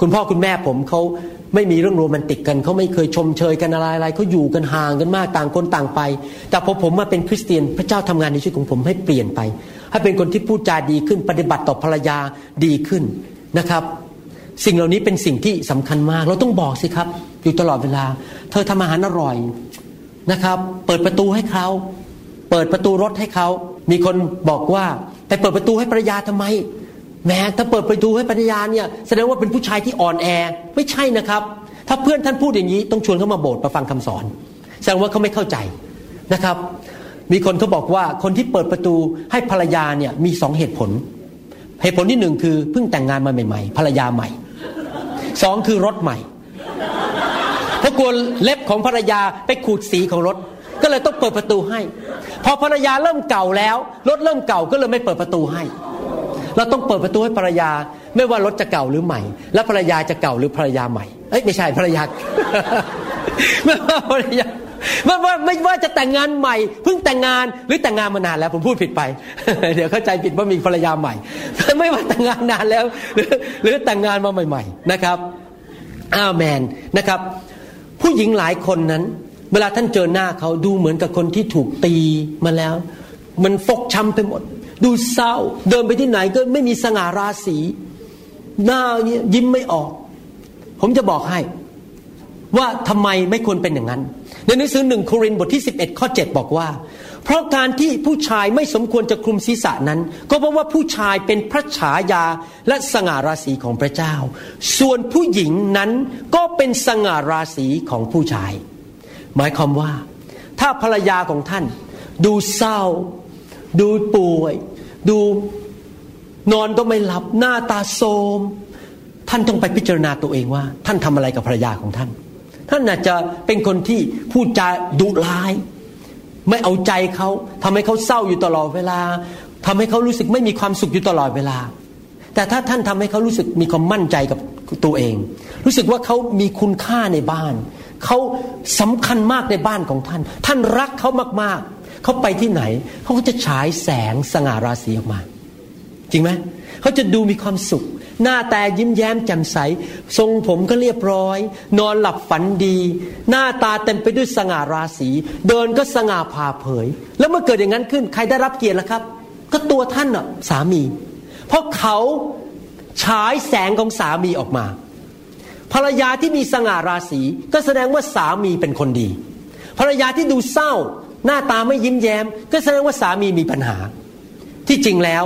คุณพ่อคุณแม่ผมเขา ไม่มีเรื่องโรแมนติกกันเขาไม่เคยชมเชยกันอะไรอะไรเขาอยู่กันห่างกันมากต่างคนต่างไป แต่พอผมมาเป็นคริสเตียนพระเจ้าทำงานในชีวิตของผมให้เปลี่ยนไป ให้เป็นคนที่พูดจาดีขึ้น ปฏิบัติต่อภรรยาดีขึ้นนะครับ สิ่งเหล่านี้เป็นสิ่งที่สำคัญมาก เราต้องบอกสิครับ อยู่ตลอดเวลา เธอทำอาหารอร่อยนะครับ เปิดประตูให้เขาเปิดประตูรถให้เขามีคนบอกว่าไปเปิดประตูให้ภรรยาทำไม แม้ถ้าเปิดประตูให้ภรรยาเนี่ยแสดงว่าเป็นผู้ชายที่อ่อนแอไม่ใช่นะครับ ถ้าเพื่อนท่านพูดอย่างนี้ต้องชวนเขามาโบสถ์มาฟังคำสอน แสดงว่าเขาไม่เข้าใจนะครับ มีคนเขาบอกว่าคนที่เปิดประตูให้ภรรยาเนี่ยมีสองเหตุผล เหตุผลที่หนึ่งคือเพิ่งแต่งงานมาใหม่ ๆ ภรรยาใหม่สองคือรถใหม่เพราะกลัวเล็บของภรรยาไปขูดสีของรถก็เลยต้องเปิดประตูให้ พอภรรยาเริ่มเก่าแล้ว รถเริ่มเก่าก็เลยไม่เปิดประตูให้ เราต้องเปิดประตูให้ภรรยา ไม่ว่ารถจะเก่าหรือใหม่ แล้วภรรยาจะเก่าหรือภรรยาใหม่เอ้ยไม่ใช่ภรรยาไม่ว่าภรรยาไม่ว่าไม่ว่าจะแต่งงานใหม่เพิ่งแต่งงานหรือแต่งงานมานานแล้ว ผมพูดผิดไป เดี๋ยวเข้าใจผิดว่ามีภรรยาใหม่ ไม่ว่าแต่งงานนานแล้ว หรือหรือแต่งงานมาใหม่ ๆ นะครับอาเมนนะครับ ผู้หญิงหลายคนนั้น เวลาท่านเจอหน้าเขาดูเหมือนกับคนที่ถูกตีมาแล้ว มันฟกช้ำไปหมด ดูเศร้า เดินไปที่ไหนก็ไม่มีสง่าราศีหน้าเนี่ยยิ้มไม่ออก ผมจะบอกให้ ว่าทำไมไม่ควรเป็นอย่างนั้น ในหนังสือหนึ่งโครินบทที่ 11 ข้อ 7 บอกว่า เพราะการที่ผู้ชายไม่สมควรจะคลุมศีรษะนั้น ก็เพราะว่าผู้ชายเป็นพระฉายาและสง่าราศีของพระเจ้า ส่วนผู้หญิงนั้นก็เป็นสง่าราศีของผู้ชาย หมายความว่า ถ้าภรรยาของท่านดูเศร้า ดูป่วย ดูนอนก็ไม่หลับหน้าตาโทมท่านต้องไปพิจารณาตัวเองว่า ท่านทำอะไรกับภรรยาของท่าน ท่านอาจจะเป็นคนที่พูดจาดุร้าย ไม่เอาใจเขาทำให้เขาเศร้าอยู่ตลอดเวลาทำให้เขารู้สึกไม่มีความสุขอยู่ตลอดเวลา แต่ถ้าท่านทำให้เขารู้สึกมีความมั่นใจกับตัวเอง รู้สึกว่าเขามีคุณค่าในบ้านเขาสำคัญมากในบ้านของท่าน ท่านรักเขามากๆ เขาไปที่ไหนเขาก็จะฉายแสงสง่าราศีออกมา จริงไหมเขาจะดูมีความสุข หน้าแต่ยิ้มแย้มแจ่มใส ทรงผมก็เรียบร้อย นอนหลับฝันดี หน้าตาเต็มไปด้วยสง่าราศี เดินก็สง่าผ่าเผย แล้วเมื่อเกิดอย่างนั้นขึ้น ใครได้รับเกียรติล่ะครับ ก็ตัวท่านน่ะสามี เพราะเขาฉายแสงของสามีออกมา ภรรยาที่มีสง่าราศีก็แสดงว่าสามีเป็นคนดี ภรรยาที่ดูเศร้า หน้าตาไม่ยิ้มแย้ม ก็แสดงว่าสามีมีปัญหา ที่จริงแล้ว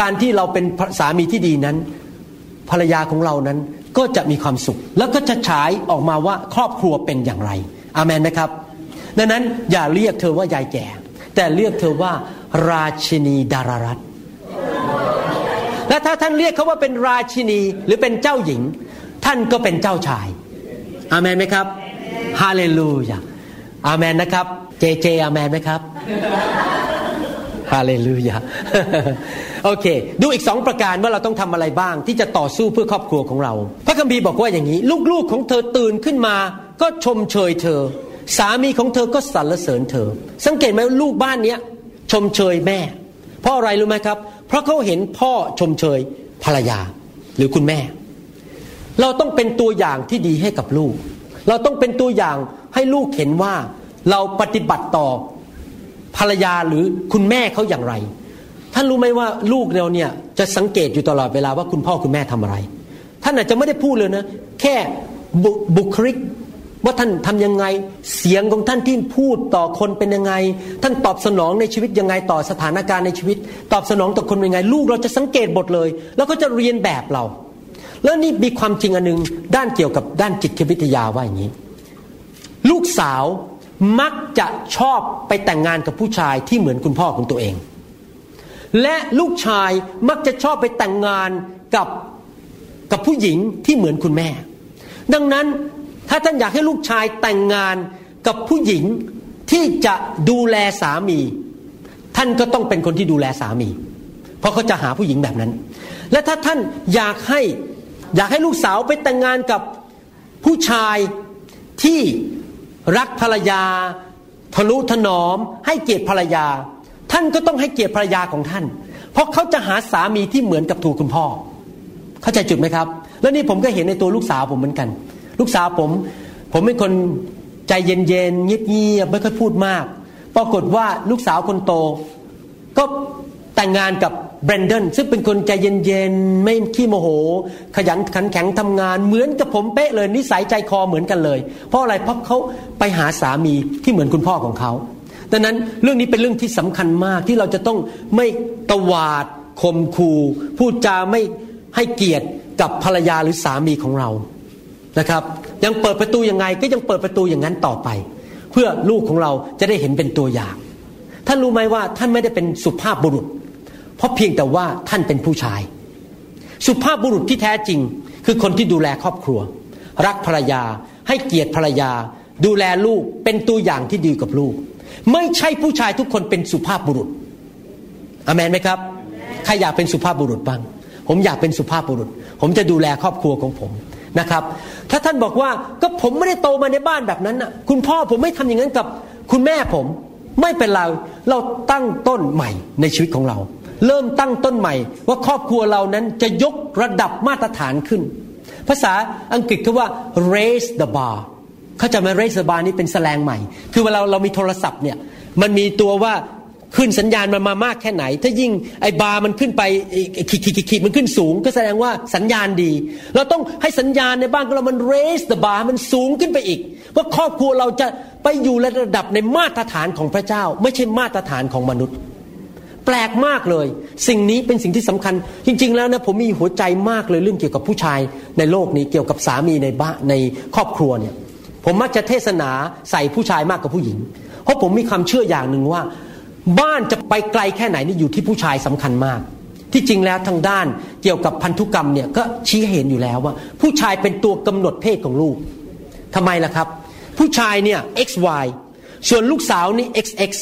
การที่เราเป็นสามีที่ดีนั้น ภรรยาของเรานั้นก็จะมีความสุข แล้วก็จะฉายออกมาว่าครอบครัวเป็นอย่างไร อามันนะครับ ดังนั้นอย่าเรียกเธอว่ายายแก่ แต่เรียกเธอว่าราชินีดารารัตและถ้าท่านเรียกเขาว่าเป็นราชินีหรือเป็นเจ้าหญิง ท่านก็เป็นเจ้าชายอาเมนไหมครับฮาเลลูยา อาเมนนะครับ เจเจอาเมนไหมครับฮาเลลูยาโอเค ดูอีกสองประการว่าเราต้องทำอะไรบ้าง ที่จะต่อสู้เพื่อครอบครัวของเรา พระคัมภีร์บอกว่าอย่างนี้ ลูกๆของเธอตื่นขึ้นมา ก็ชมเชยเธอ สามีของเธอก็สรรเสริญเธอ สังเกตไหมลูกบ้านเนี้ยชมเชยแม่ เพราะอะไรรู้ไหมครับ เพราะเขาเห็นพ่อชมเชยภรรยาหรือคุณแม่ เราต้องเป็นตัวอย่างที่ดีให้กับลูก เราต้องเป็นตัวอย่าง ให้ลูกเห็นว่าเราปฏิบัติต่อภรรยาหรือคุณแม่เขาอย่างไร ท่านรู้ไหมว่าลูกเราเนี่ยจะสังเกตอยู่ตลอดเวลาว่าคุณพ่อคุณแม่ทำอะไร ท่านอาจจะไม่ได้พูดเลยนะ แค่บุคลิกว่าท่านทํำยังไงเสียงของท่านที่พูดต่อคนเป็นยังไง ท่านตอบสนองในชีวิตยังไงต่อสถานการณ์ในชีวิต ตอบสนองต่อคนยังไง ลูกเราจะสังเกตบทเลย แล้วก็จะเรียนแบบเรา แล้วนี่มีความจริงอันนึงด้านเกี่ยวกับด้านจิตวิทยาว่าอย่างนี้ ลูกสาวมักจะชอบไปแต่งงานกับผู้ชายที่เหมือนคุณพ่อของตัวเอง และลูกชายมักจะชอบไปแต่งงานกับกับผู้หญิงที่เหมือนคุณแม่ ดังนั้นถ้าท่านอยากให้ลูกชายแต่งงานกับผู้หญิงที่จะดูแลสามี ท่านก็ต้องเป็นคนที่ดูแลสามี เพราะเขาจะหาผู้หญิงแบบนั้น และถ้าท่านอยากให้อยากให้ลูกสาวไปแต่งงานกับผู้ชายที่ รักภรรยา ทะนุถนอม ให้เกียรติภรรยา ท่านก็ต้องให้เกียรติภรรยาของท่าน เพราะเขาจะหาสามีที่เหมือนกับถูกคุณพ่อ เข้าใจจุดไหมครับ แล้วนี่ผมก็เห็นในตัวลูกสาวผมเหมือนกัน ลูกสาวผม ผมเป็นคนใจเย็นๆเงียบๆไม่ค่อยพูดมาก ปรากฏว่าลูกสาวคนโต ก็ แต่งงานกับเบรนดอนซึ่งเป็นคนใจเย็นๆ ไม่ขี้โมโห ขยันขันแข็งทำงานเหมือนกับผมเป๊ะเลย นิสัยใจคอเหมือนกันเลย เพราะอะไรเพราะเขาไปหาสามีที่เหมือนคุณพ่อของเขาดังนั้นเรื่องนี้เป็นเรื่องที่สำคัญมากที่เราจะต้องไม่ตวาดคมคู่พูดจาไม่ให้เกียรติกับภรรยาหรือสามีของเรานะครับยังเปิดประตูยังไงก็ยังเปิดประตูอย่างนั้นต่อไป เพื่อลูกของเราจะได้เห็นเป็นตัวอย่าง ท่านรู้ไหมว่าท่านไม่ได้เป็นสุภาพบุรุษ เพราะเพียงแต่ว่าท่านเป็นผู้ชาย สุภาพบุรุษที่แท้จริง คือคนที่ดูแลครอบครัว รักภรรยา ให้เกียรติภรรยา ดูแลลูกเป็นตัวอย่างที่ดีกับลูก ไม่ใช่ผู้ชายทุกคนเป็นสุภาพบุรุษอเมนไหมครับใครอยากเป็นสุภาพบุรุษบ้างผมอยากเป็นสุภาพบุรุษ ผมจะดูแลครอบครัวของผมนะครับ ถ้าท่านบอกว่าก็ผมไม่ได้โตมาในบ้านแบบนั้นน่ะคุณพ่อผมไม่ทำอย่างนั้นกับคุณแม่ผม ไม่เป็นไรเราตั้งต้นใหม่ในชีวิตของเรา เริ่มตั้งต้นใหม่ ว่าครอบครัวเรานั้นจะยกระดับมาตรฐานขึ้น ภาษาอังกฤษคือว่า raise the bar เขาจะมา raise the bar นี้เป็นแสลงใหม่ คือเวลาเรามีโทรศัพท์เนี่ยมันมีตัวว่าขึ้นสัญญาณมันมามากแค่ไหน ถ้ายิ่งไอ้บาร์มันขึ้นไปขีดขีดขีดมันขึ้นสูง ก็แสดงว่าสัญญาณดี เราต้องให้สัญญาณในบ้านของเรามัน raise the bar มันสูงขึ้นไปอีก ว่าครอบครัวเราจะไปอยู่ระดับในมาตรฐานของพระเจ้า ไม่ใช่มาตรฐานของมนุษย์ แปลกมากเลย สิ่งนี้เป็นสิ่งที่สำคัญ จริง ๆ แล้วนะผมมีหัวใจมากเลยเรื่องเกี่ยวกับผู้ชายในโลกนี้เกี่ยวกับสามีในบ้านในครอบครัวเนี่ย ผมมักจะเทศนาใส่ผู้ชายมากกว่าผู้หญิง เพราะผมมีความเชื่ออย่างหนึ่งว่า บ้านจะไปไกลแค่ไหนนี่อยู่ที่ผู้ชายสำคัญมาก ที่จริงแล้วทางด้านเกี่ยวกับพันธุกรรมเนี่ยก็ชี้เห็นอยู่แล้วว่า ผู้ชายเป็นตัวกำหนดเพศของลูกทำไมล่ะครับ ผู้ชายเนี่ย XY ส่วนลูกสาวนี่ XX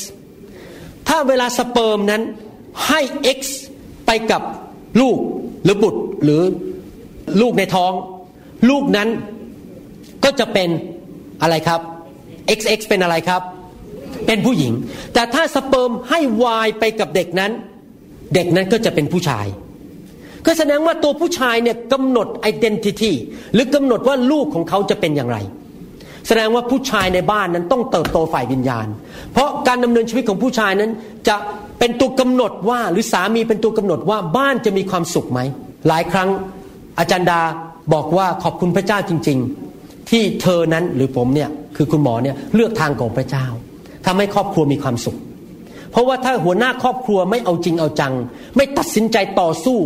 ถ้าเวลาสเปิร์มนั้นให้ X ไปกับลูกหรือบุตรหรือลูกในท้อง ลูกนั้นก็จะเป็นอะไรครับ XX เป็นอะไรครับ เป็นผู้หญิง แต่ถ้าสเปิร์มให้วายไปกับเด็กนั้น เด็กนั้นก็จะเป็นผู้ชาย ก็แสดงว่าตัวผู้ชายเนี่ยกำหนดไอดีนิตี้หรือกำหนดว่าลูกของเขาจะเป็นอย่างไร แสดงว่าผู้ชายในบ้านนั้นต้องเติบโตฝ่ายวิญญาณ เพราะการดำเนินชีวิตของผู้ชายนั้นจะเป็นตัวกำหนดว่าหรือสามีเป็นตัวกำหนดว่าบ้านจะมีความสุขไหม หลายครั้งอาจารย์ดาบอกว่าขอบคุณพระเจ้าจริง ๆ ที่เธอนั้นหรือผมเนี่ยคือคุณหมอเนี่ยเลือกทางของพระเจ้าทำให้ครอบครัวมีความสุข เพราะว่าถ้าหัวหน้าครอบครัวไม่เอาจริงเอาจัง ไม่ตัดสินใจต่อสู้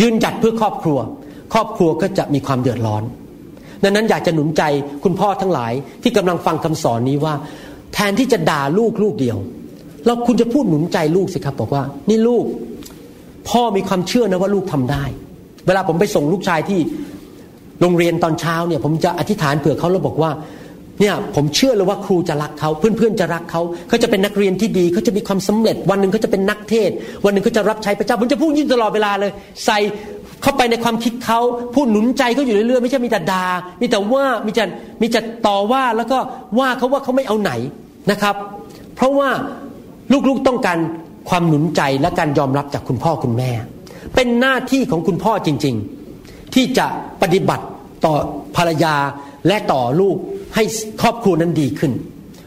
ยืนหยัดเพื่อครอบครัว ครอบครัวก็จะมีความเดือดร้อน ดังนั้นอยากจะหนุนใจคุณพ่อทั้งหลายที่กำลังฟังคำสอนนี้ว่า แทนที่จะด่าลูกลูกเดียวเราคุณจะพูดหนุนใจลูกสิครับ บอกว่า นี่ลูก พ่อมีความเชื่อนะว่าลูกทำได้ เวลาผมไปส่งลูกชายที่โรงเรียนตอนเช้าเนี่ย ผมจะอธิษฐานเผื่อเขาแล้วบอกว่าเนี่ยผมเชื่อเลยว่าครูจะรักเขาเพื่อนๆจะรักเขาเขาจะเป็นนักเรียนที่ดีเขาจะมีความสำเร็จ วันหนึ่งเขาจะเป็นนักเทศ วันหนึ่งเขาจะรับใช้พระเจ้าผมจะพูดยิ่งตลอดเวลาเลย ใส่ เข้าไปในความคิดเขาพูดหนุนใจเขาอยู่เรื่อยๆไม่ใช่มีแต่ดา่ามีแต่ว่ามีแต่มีแต่ต่อว่าแล้วก็ว่าเขาว่าเขาไม่เอาไหนนะครับ เพราะว่าลูกๆต้องการความหนุนใจและการยอมรับจากคุณพ่อคุณแม่ เป็นหน้าที่ของคุณพ่อจริง ๆ ที่จะปฏิบัติต่อภรรยาและต่อลูกให้ครอบครัวนั้นดีขึ้น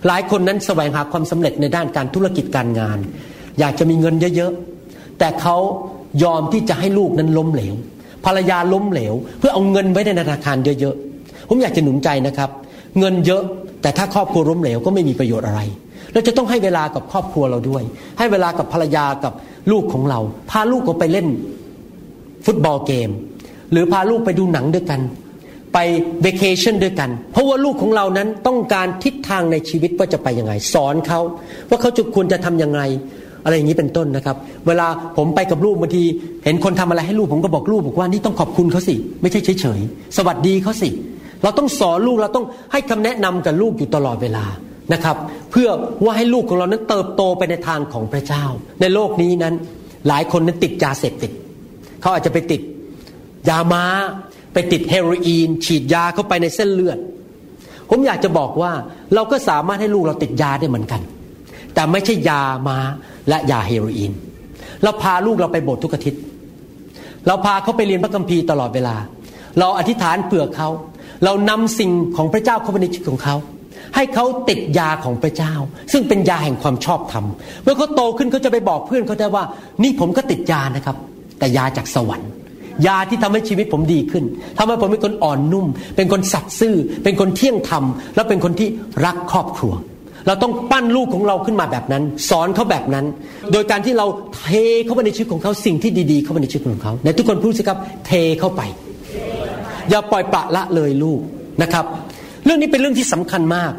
หลายคนนั้นแสวงหาความสำเร็จในด้านการธุรกิจการงาน อยากจะมีเงินเยอะๆแต่เขา ยอมที่จะให้ลูกนั้นล้มเหลว ภรรยาล้มเหลว เพื่อเอาเงินไว้ในธนาคารเยอะๆ ผมอยากจะหนุนใจนะครับ เงินเยอะแต่ถ้าครอบครัวล้มเหลวก็ไม่มีประโยชน์อะไร เราจะต้องให้เวลากับครอบครัวเราด้วย ให้เวลากับภรรยากับลูกของเรา พาลูกเขาไปเล่นฟุตบอลเกม หรือพาลูกไปดูหนังด้วยกัน ไปเวกเคชันด้วยกัน เพราะว่าลูกของเรานั้นต้องการทิศทางในชีวิตว่าจะไปยังไง สอนเขาว่าเขาจะควรจะทํำยังไง อะไรอย่างนี้เป็นต้นนะครับ เวลาผมไปกับลูกบางที เห็นคนทำอะไรให้ลูกผมก็บอกลูกบอกว่านี่ต้องขอบคุณเขาสิ ไม่ใช่เฉยๆสวัสดีเขาสิ เราต้องสอนลูกเราต้องให้คำแนะนำกับลูกอยู่ตลอดเวลานะครับ เพื่อว่าให้ลูกของเรานั้นเติบโตไปในทางของพระเจ้า ในโลกนี้นั้นหลายคนนั้นติดยาเสพติดเขาอาจจะไปติดยามา้า ไปติดเฮโรอีน ฉีดยาเข้าไปในเส้นเลือด ผมอยากจะบอกว่าเราก็สามารถให้ลูกเราติดยาได้เหมือนกัน แต่ไม่ใช่ยามาและยาเฮโรอีน เราพาลูกเราไปโบสถ์ทุกอาทิตย์ เราพาเขาไปเรียนพระคัมภีร์ตลอดเวลา เราอธิษฐานเผื่อเขา เรานำสิ่งของพระเจ้าเข้าไปในชีวิตของเขา ให้เขาติดยาของพระเจ้า ซึ่งเป็นยาแห่งความชอบธรรม เมื่อเขาโตขึ้นเขาจะไปบอกเพื่อนเขาได้ว่า นี่ผมก็ติดยานะครับ แต่ยาจากสวรรค์ยาที่ทำให้ชีวิตผมดีขึ้นทำให้ผมเป็นคนอ่อนนุ่ม เป็นคนสัตย์ซื่อ เป็นคนเที่ยงธรรม และเป็นคนที่รักครอบครัว เราต้องปั้นลูกของเราขึ้นมาแบบนั้น สอนเขาแบบนั้น โดยการที่เราเทเข้าไปในชีวิตของเขาสิ่งที่ดีๆ เข้าไปในชีวิตของเขาในทุกคนพูดสิครับเทเข้าไป อย่าปล่อยปละละเลยลูกนะครับ เรื่องนี้เป็นเรื่องที่สำคัญมาก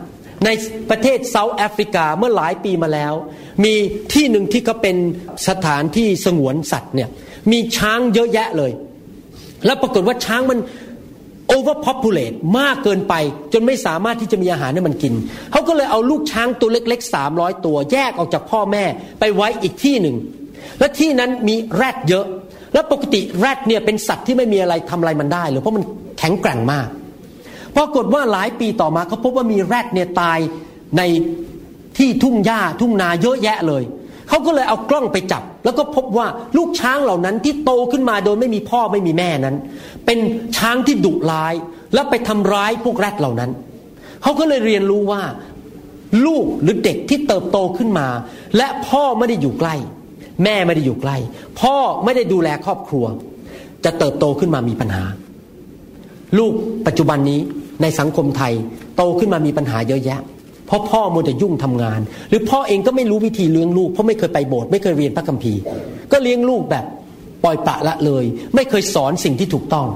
ในประเทศเซาท์แอฟริกาเมื่อหลายปีมาแล้ว มีที่หนึ่งที่เขาเป็นสถานที่สงวนสัตว์เนี่ยมีช้างเยอะแยะเลย แล้วปรากฏว่าช้างมัน overpopulate มากเกินไป จนไม่สามารถที่จะมีอาหารให้มันกิน เขาก็เลยเอาลูกช้างตัวเล็กๆ 300 ตัวแยกออกจากพ่อแม่ไปไว้อีกที่หนึ่ง และที่นั้นมีแรดเยอะ แล้วปกติแรดเนี่ยเป็นสัตว์ที่ไม่มีอะไรทำอะไรมันได้เลยเพราะมันแข็งแกร่งมากปรากฏว่าหลายปีต่อมาเขาพบว่ามีแรดเนี่ยตายในที่ทุ่งหญ้าทุ่งนาเยอะแยะเลย เขาก็เลยเอากล้องไปจับ แล้วก็พบว่าลูกช้างเหล่านั้นที่โตขึ้นมาโดยไม่มีพ่อไม่มีแม่นั้น เป็นช้างที่ดุร้าย แล้วไปทำร้ายพวกแรดเหล่านั้น เขาก็เลยเรียนรู้ว่า ลูกหรือเด็กที่เติบโตขึ้นมา และพ่อไม่ได้อยู่ใกล้ แม่ไม่ได้อยู่ใกล้ พ่อไม่ได้ดูแลครอบครัว จะเติบโตขึ้นมามีปัญหา ลูกปัจจุบันนี้ในสังคมไทยโตขึ้นมามีปัญหาเยอะแยะ เพราะพ่อมัวแต่ยุ่งทำงาน หรือพ่อเองก็ไม่รู้วิธีเลี้ยงลูก เพราะไม่เคยไปโบสถ์ไม่เคยเรียนพระคัมภีร์ ก็เลี้ยงลูกแบบปล่อยปะละเลย ไม่เคยสอนสิ่งที่ถูกต้อง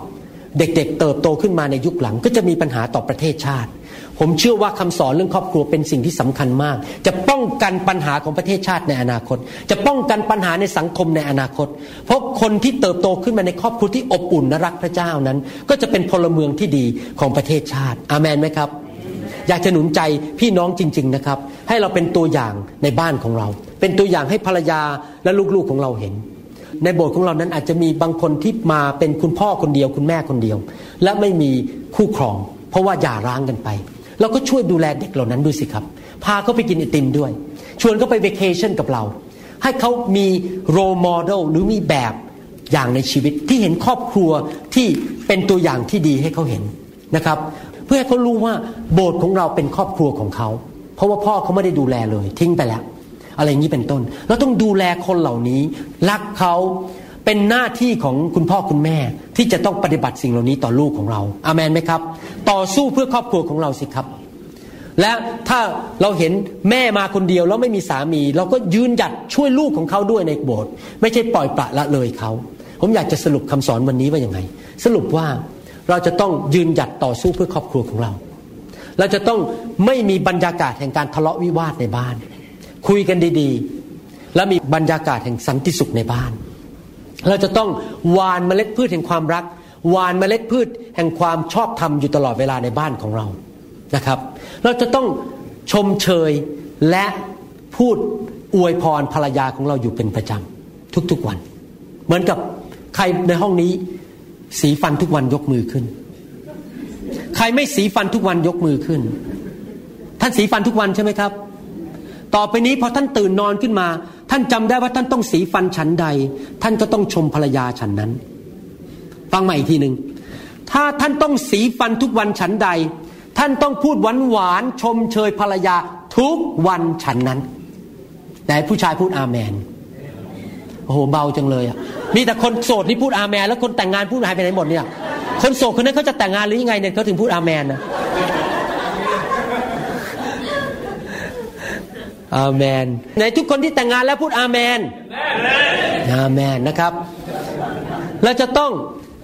เด็กๆ เติบโตขึ้นมาในยุคหลัง ก็จะมีปัญหาต่อประเทศชาติ ผมเชื่อว่าคำสอนเรื่องครอบครัวเป็นสิ่งที่สำคัญมาก จะป้องกันปัญหาของประเทศชาติในอนาคต จะป้องกันปัญหาในสังคมในอนาคต เพราะคนที่เติบโตขึ้นมาในครอบครัวที่อบอุ่นและรักพระเจ้านั้น ก็จะเป็นพลเมืองที่ดีของประเทศชาติ อาเมนไหมครับ อยากจะหนุนใจพี่น้องจริง ๆนะครับ ให้เราเป็นตัวอย่างในบ้านของเรา เป็นตัวอย่างให้ภรรยาและลูกๆของเราเห็น ในโบสถ์ของเรานั้นอาจจะมีบางคนที่มาเป็นคุณพ่อคนเดียวคุณแม่คนเดียว และไม่มีคู่ครอง เพราะว่าหย่าร้างกันไป เราก็ช่วยดูแลเด็กเหล่านั้นด้วยสิครับ พาเขาไปกินไอติมด้วย ชวนเขาไปเวกเคชั่นกับเรา ให้เขามี role model หรือมีแบบอย่างในชีวิตที่เห็นครอบครัวที่เป็นตัวอย่างที่ดีให้เขาเห็นนะครับ เพื่อให้เขารู้ว่าโบสถ์ของเราเป็นครอบครัวของเขา เพราะว่าพ่อเขาไม่ได้ดูแลเลย ทิ้งไปแล้ว อะไรอย่างนี้เป็นต้น เราต้องดูแลคนเหล่านี้ รักเขาเป็นหน้าที่ของคุณพ่อคุณแม่ที่จะต้องปฏิบัติสิ่งเหล่านี้ต่อลูกของเราอามันไหมครับ ต่อสู้เพื่อครอบครัวของเราสิครับ และถ้าเราเห็นแม่มาคนเดียวแล้วไม่มีสามี เราก็ยืนหยัดช่วยลูกของเขาด้วยในโบสถ์ไม่ใช่ปล่อยปละละเลยเขา ผมอยากจะสรุปคำสอนวันนี้ว่าอยังไง สรุปว่า เราจะต้องยืนหยัดต่อสู้เพื่อครอบครัวของเรา เราจะต้องไม่มีบรรยากาศแห่งการทะเลาะวิวาทในบ้าน คุยกันดีๆ และมีบรรยากาศแห่งสันติสุขในบ้าน เราจะต้องหวานเมล็ดพืชแห่งความรักหวานเมล็ดพืชแห่งความชอบธรรมอยู่ตลอดเวลาในบ้านของเรา นะครับ เราจะต้องชมเชยและพูดอวยพรภรรยาของเราอยู่เป็นประจำทุกๆวัน เหมือนกับใครในห้องนี้ สีฟันทุกวันยกมือขึ้น ใครไม่สีฟันทุกวันยกมือขึ้น ท่านสีฟันทุกวันใช่ไหมครับ ต่อไปนี้พอท่านตื่นนอนขึ้นมา ท่านจำได้ว่าท่านต้องสีฟันฉันใด ท่านก็ต้องชมภรรยาฉันนั้น ฟังใหม่อีกทีหนึ่งถ้าท่านต้องสีฟันทุกวันฉันใด ท่านต้องพูดหวานหวานชมเชยภรรยาทุกวันฉันนั้น แต่ผู้ชายพูดอาเมน โอ้โหเบาจังเลยอะมีแต่คนโสดนี่พูดอาเมนแล้วคนแต่งงานพูดหายไปไหนหมดเนี่ย คนโสดคนนั้นเขาจะแต่งงานหรือยังไงเนี่ยเขาถึงพูดอาเมนนะอาเมนในทุกคนที่แต่งงานแล้วพูดอาเมนอาเมนนะครับ เราจะต้อง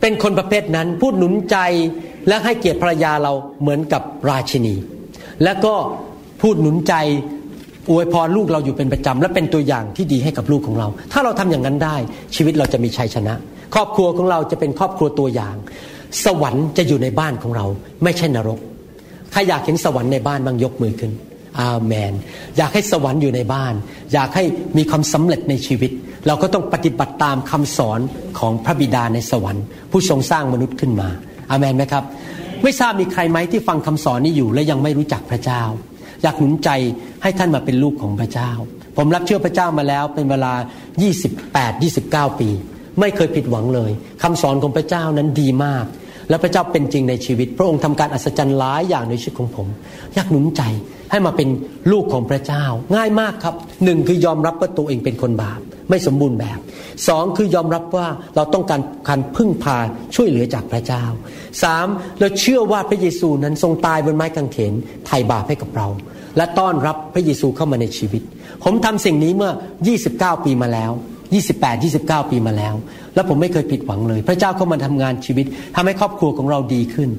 เป็นคนประเภทนั้นพูดหนุนใจและให้เกียรติภรรยาเราเหมือนกับราชินี แล้วก็พูดหนุนใจ อวยพรลูกเราอยู่เป็นประจำและเป็นตัวอย่างที่ดีให้กับลูกของเรา ถ้าเราทำอย่างนั้นได้ ชีวิตเราจะมีชัยชนะ ครอบครัวของเราจะเป็นครอบครัวตัวอย่าง สวรรค์จะอยู่ในบ้านของเรา ไม่ใช่นรกใครอยากเห็นสวรรค์ในบ้านบ้างยกมือขึ้นอาเมน อยากให้สวรรค์อยู่ในบ้าน อยากให้มีความสำเร็จในชีวิต เราก็ต้องปฏิบัติตามคำสอนของพระบิดาในสวรรค์ ผู้ทรงสร้างมนุษย์ขึ้นมาอาเมนไหมครับ ไม่ทราบมีใครไหมที่ฟังคำสอนนี้อยู่และยังไม่รู้จักพระเจ้า อยากหนุนใจให้ท่านมาเป็นลูกของพระเจ้า ผมรับเชื่อพระเจ้ามาแล้วเป็นเวลา 28 29 ปี ไม่เคยผิดหวังเลยคำสอนของพระเจ้านั้นดีมาก และพระเจ้าเป็นจริงในชีวิต พระองค์ทำการอัศจรรย์หลายอย่างในชีวิตของผม อยากหนุนใจให้มาเป็นลูกของพระเจ้า ง่ายมากครับหนึ่งคือยอมรับว่าตัวเองเป็นคนบาป ไม่สมบูรณ์แบบสองคือยอมรับว่าเราต้องการการพึ่งพาช่วยเหลือจากพระเจ้าสามเราเชื่อว่าพระเยซูนั้นทรงตายบนไม้กางเขนไถ่บาปให้กับเรา และต้อนรับพระเยซูเข้ามาในชีวิต ผมทำสิ่งนี้เมื่อ 29 ปีมาแล้ว 28 29 ปีมาแล้ว แล้วผมไม่เคยผิดหวังเลย พระเจ้าเข้ามาทำงานชีวิตทำให้ครอบครัวของเราดีขึ้น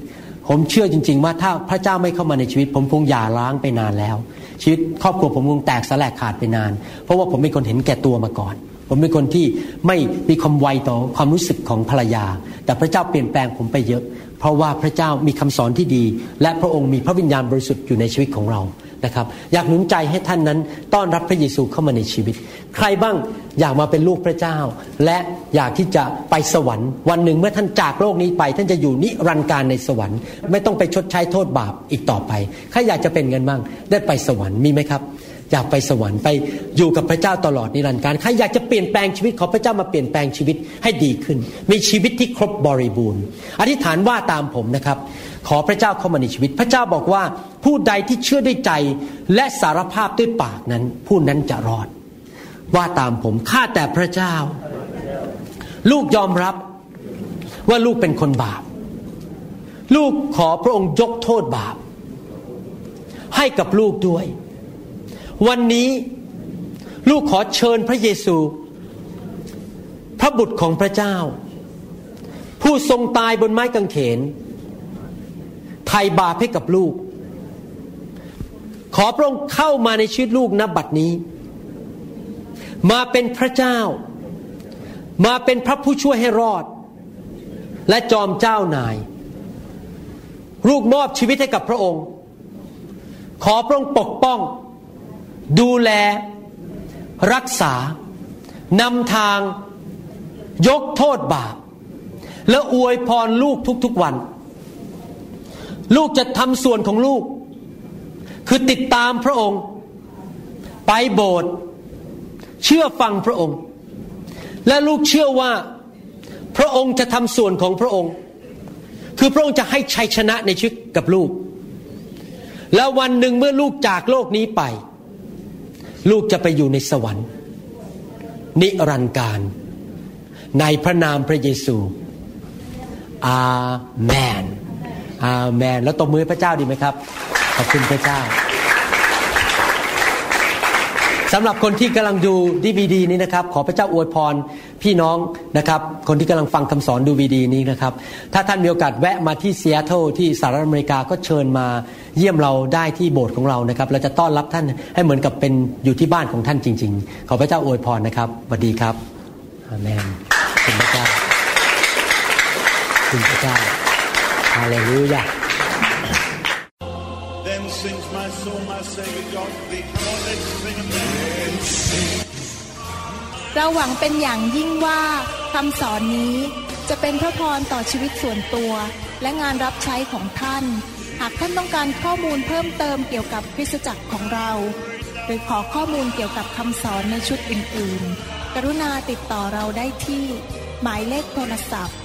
ผมเชื่อจริง ๆ ว่าถ้าพระเจ้าไม่เข้ามาในชีวิต ผมคงหย่าร้างไปนานแล้ว ชีวิตครอบครัวผมคงแตกสลายขาดไปนาน เพราะว่าผมเป็นคนเห็นแก่ตัวมาก่อน ผมเป็นคนที่ไม่มีความไวต่อความรู้สึกของภรรยา แต่พระเจ้าเปลี่ยนแปลงผมไปเยอะ เพราะว่าพระเจ้ามีคำสอนที่ดี และพระองค์มีพระวิญญาณบริสุทธิ์อยู่ในชีวิตของเรา นะครับ อยากหนุนใจให้ท่านนั้น ต้อนรับพระเยซูเข้ามาในชีวิต ใครบ้างอยากมาเป็นลูกพระเจ้า และอยากที่จะไปสวรรค์ วันหนึ่งเมื่อท่านจากโลกนี้ไป ท่านจะอยู่นิรันดร์การในสวรรค์ ไม่ต้องไปชดใช้โทษบาปอีกต่อไปใครอยากจะเป็นเงินบ้างได้ไปสวรรค์มีไหมครับอยากไปสวรรค์ไปอยู่กับพระเจ้าตลอดนิรันดร์การใครอยากจะเปลี่ยนแปลงชีวิตขอพระเจ้ามาเปลี่ยนแปลงชีวิตให้ดีขึ้น มีชีวิตที่ครบบริบูรณ์ อธิษฐานว่าตามผมนะครับ ขอพระเจ้าเข้ามาในชีวิต พระเจ้าบอกว่าผู้ใดที่เชื่อด้วยใจและสารภาพด้วยปากนั้น ผู้นั้นจะรอด ว่าตามผมข้าแต่พระเจ้า ลูกยอมรับว่าลูกเป็นคนบาป ลูกขอพระองค์ยกโทษบาป ให้กับลูกด้วย วันนี้ลูกขอเชิญพระเยซู พระบุตรของพระเจ้า ผู้ทรงตายบนไม้กางเขน ไถ่บาปให้กับลูก ขอพระองค์เข้ามาในชีวิตลูกนบัดนี้ มาเป็นพระเจ้า มาเป็นพระผู้ช่วยให้รอด และจอมเจ้านาย ลูกมอบชีวิตให้กับพระองค์ ขอพระองค์ปกป้อง ดูแล รักษานำทางยกโทษบาป และอวยพรลูกทุกๆวัน ลูกจะทำส่วนของลูก คือติดตามพระองค์ ไปโบสถ์เชื่อฟังพระองค์ และลูกเชื่อว่าพระองค์จะทำส่วนของพระองค์ คือพระองค์จะให้ชัยชนะในชีวิตกับลูก แล้ววันหนึ่งเมื่อลูกจากโลกนี้ไป ลูกจะไปอยู่ในสวรรค์ นิรันดร์การ ในพระนามพระเยซู อาเมน อาเมน แล้วตบมือพระเจ้าดีไหมครับ ขอบคุณพระเจ้าสำหรับคนที่กำลังดูดีวีดีนี้นะครับ ขอพระเจ้าอวยพรพี่น้องนะครับ คนที่กำลังฟังคำสอนดูวีดีนี้นะครับ ถ้าท่านมีโอกาสแวะมาที่เซียโตที่สหรัฐอเมริกาก็เชิญมาเยี่ยมเราได้ที่โบสถ์ของเรานะครับ เราจะต้อนรับท่านให้เหมือนกับเป็นอยู่ที่บ้านของท่านจริง ๆ ขอพระเจ้าอวยพรนะครับสวัสดีครับอาเมนขอบคุณพระเจ้าขอบคุณพระเจ้า ฮาเลลูยา Then sings my soul, my Savior God thee. Come on, let's sing again. เราหวังเป็นอย่างยิ่งว่าคำสอนนี้จะเป็นพระพรต่อชีวิตส่วนตัว และงานรับใช้ของท่าน หากท่านต้องการข้อมูลเพิ่มเติมเกี่ยวกับคริสตจักรของเรา หรือขอข้อมูลเกี่ยวกับคำสอนในชุดอื่น ๆ กรุณาติดต่อเราได้ที่ หมายเลขโทรศัพท์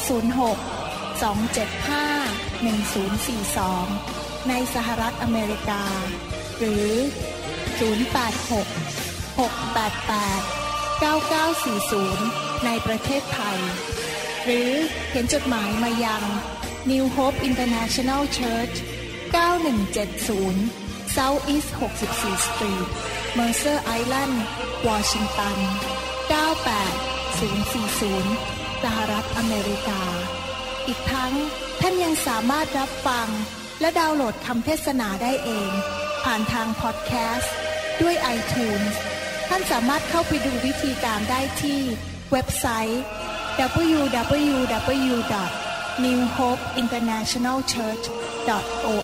206 275 1042 ในสหรัฐอเมริกา หรือ 086 688 9940 ในประเทศไทย หรือเขียนจดหมายมายัง New Hope International Church 9170 South East 64 Street Mercer Island Washington 98040 สหรัฐอเมริกา อีกทั้งท่านยังสามารถรับฟัง และดาวน์โหลดคำเทศนาได้เอง ผ่านทางพอดแคสต์ด้วยไอทูนท่านสามารถเข้าไปดูวิธีการได้ที่เว็บไซต์ www.newhopeinternationalchurch.org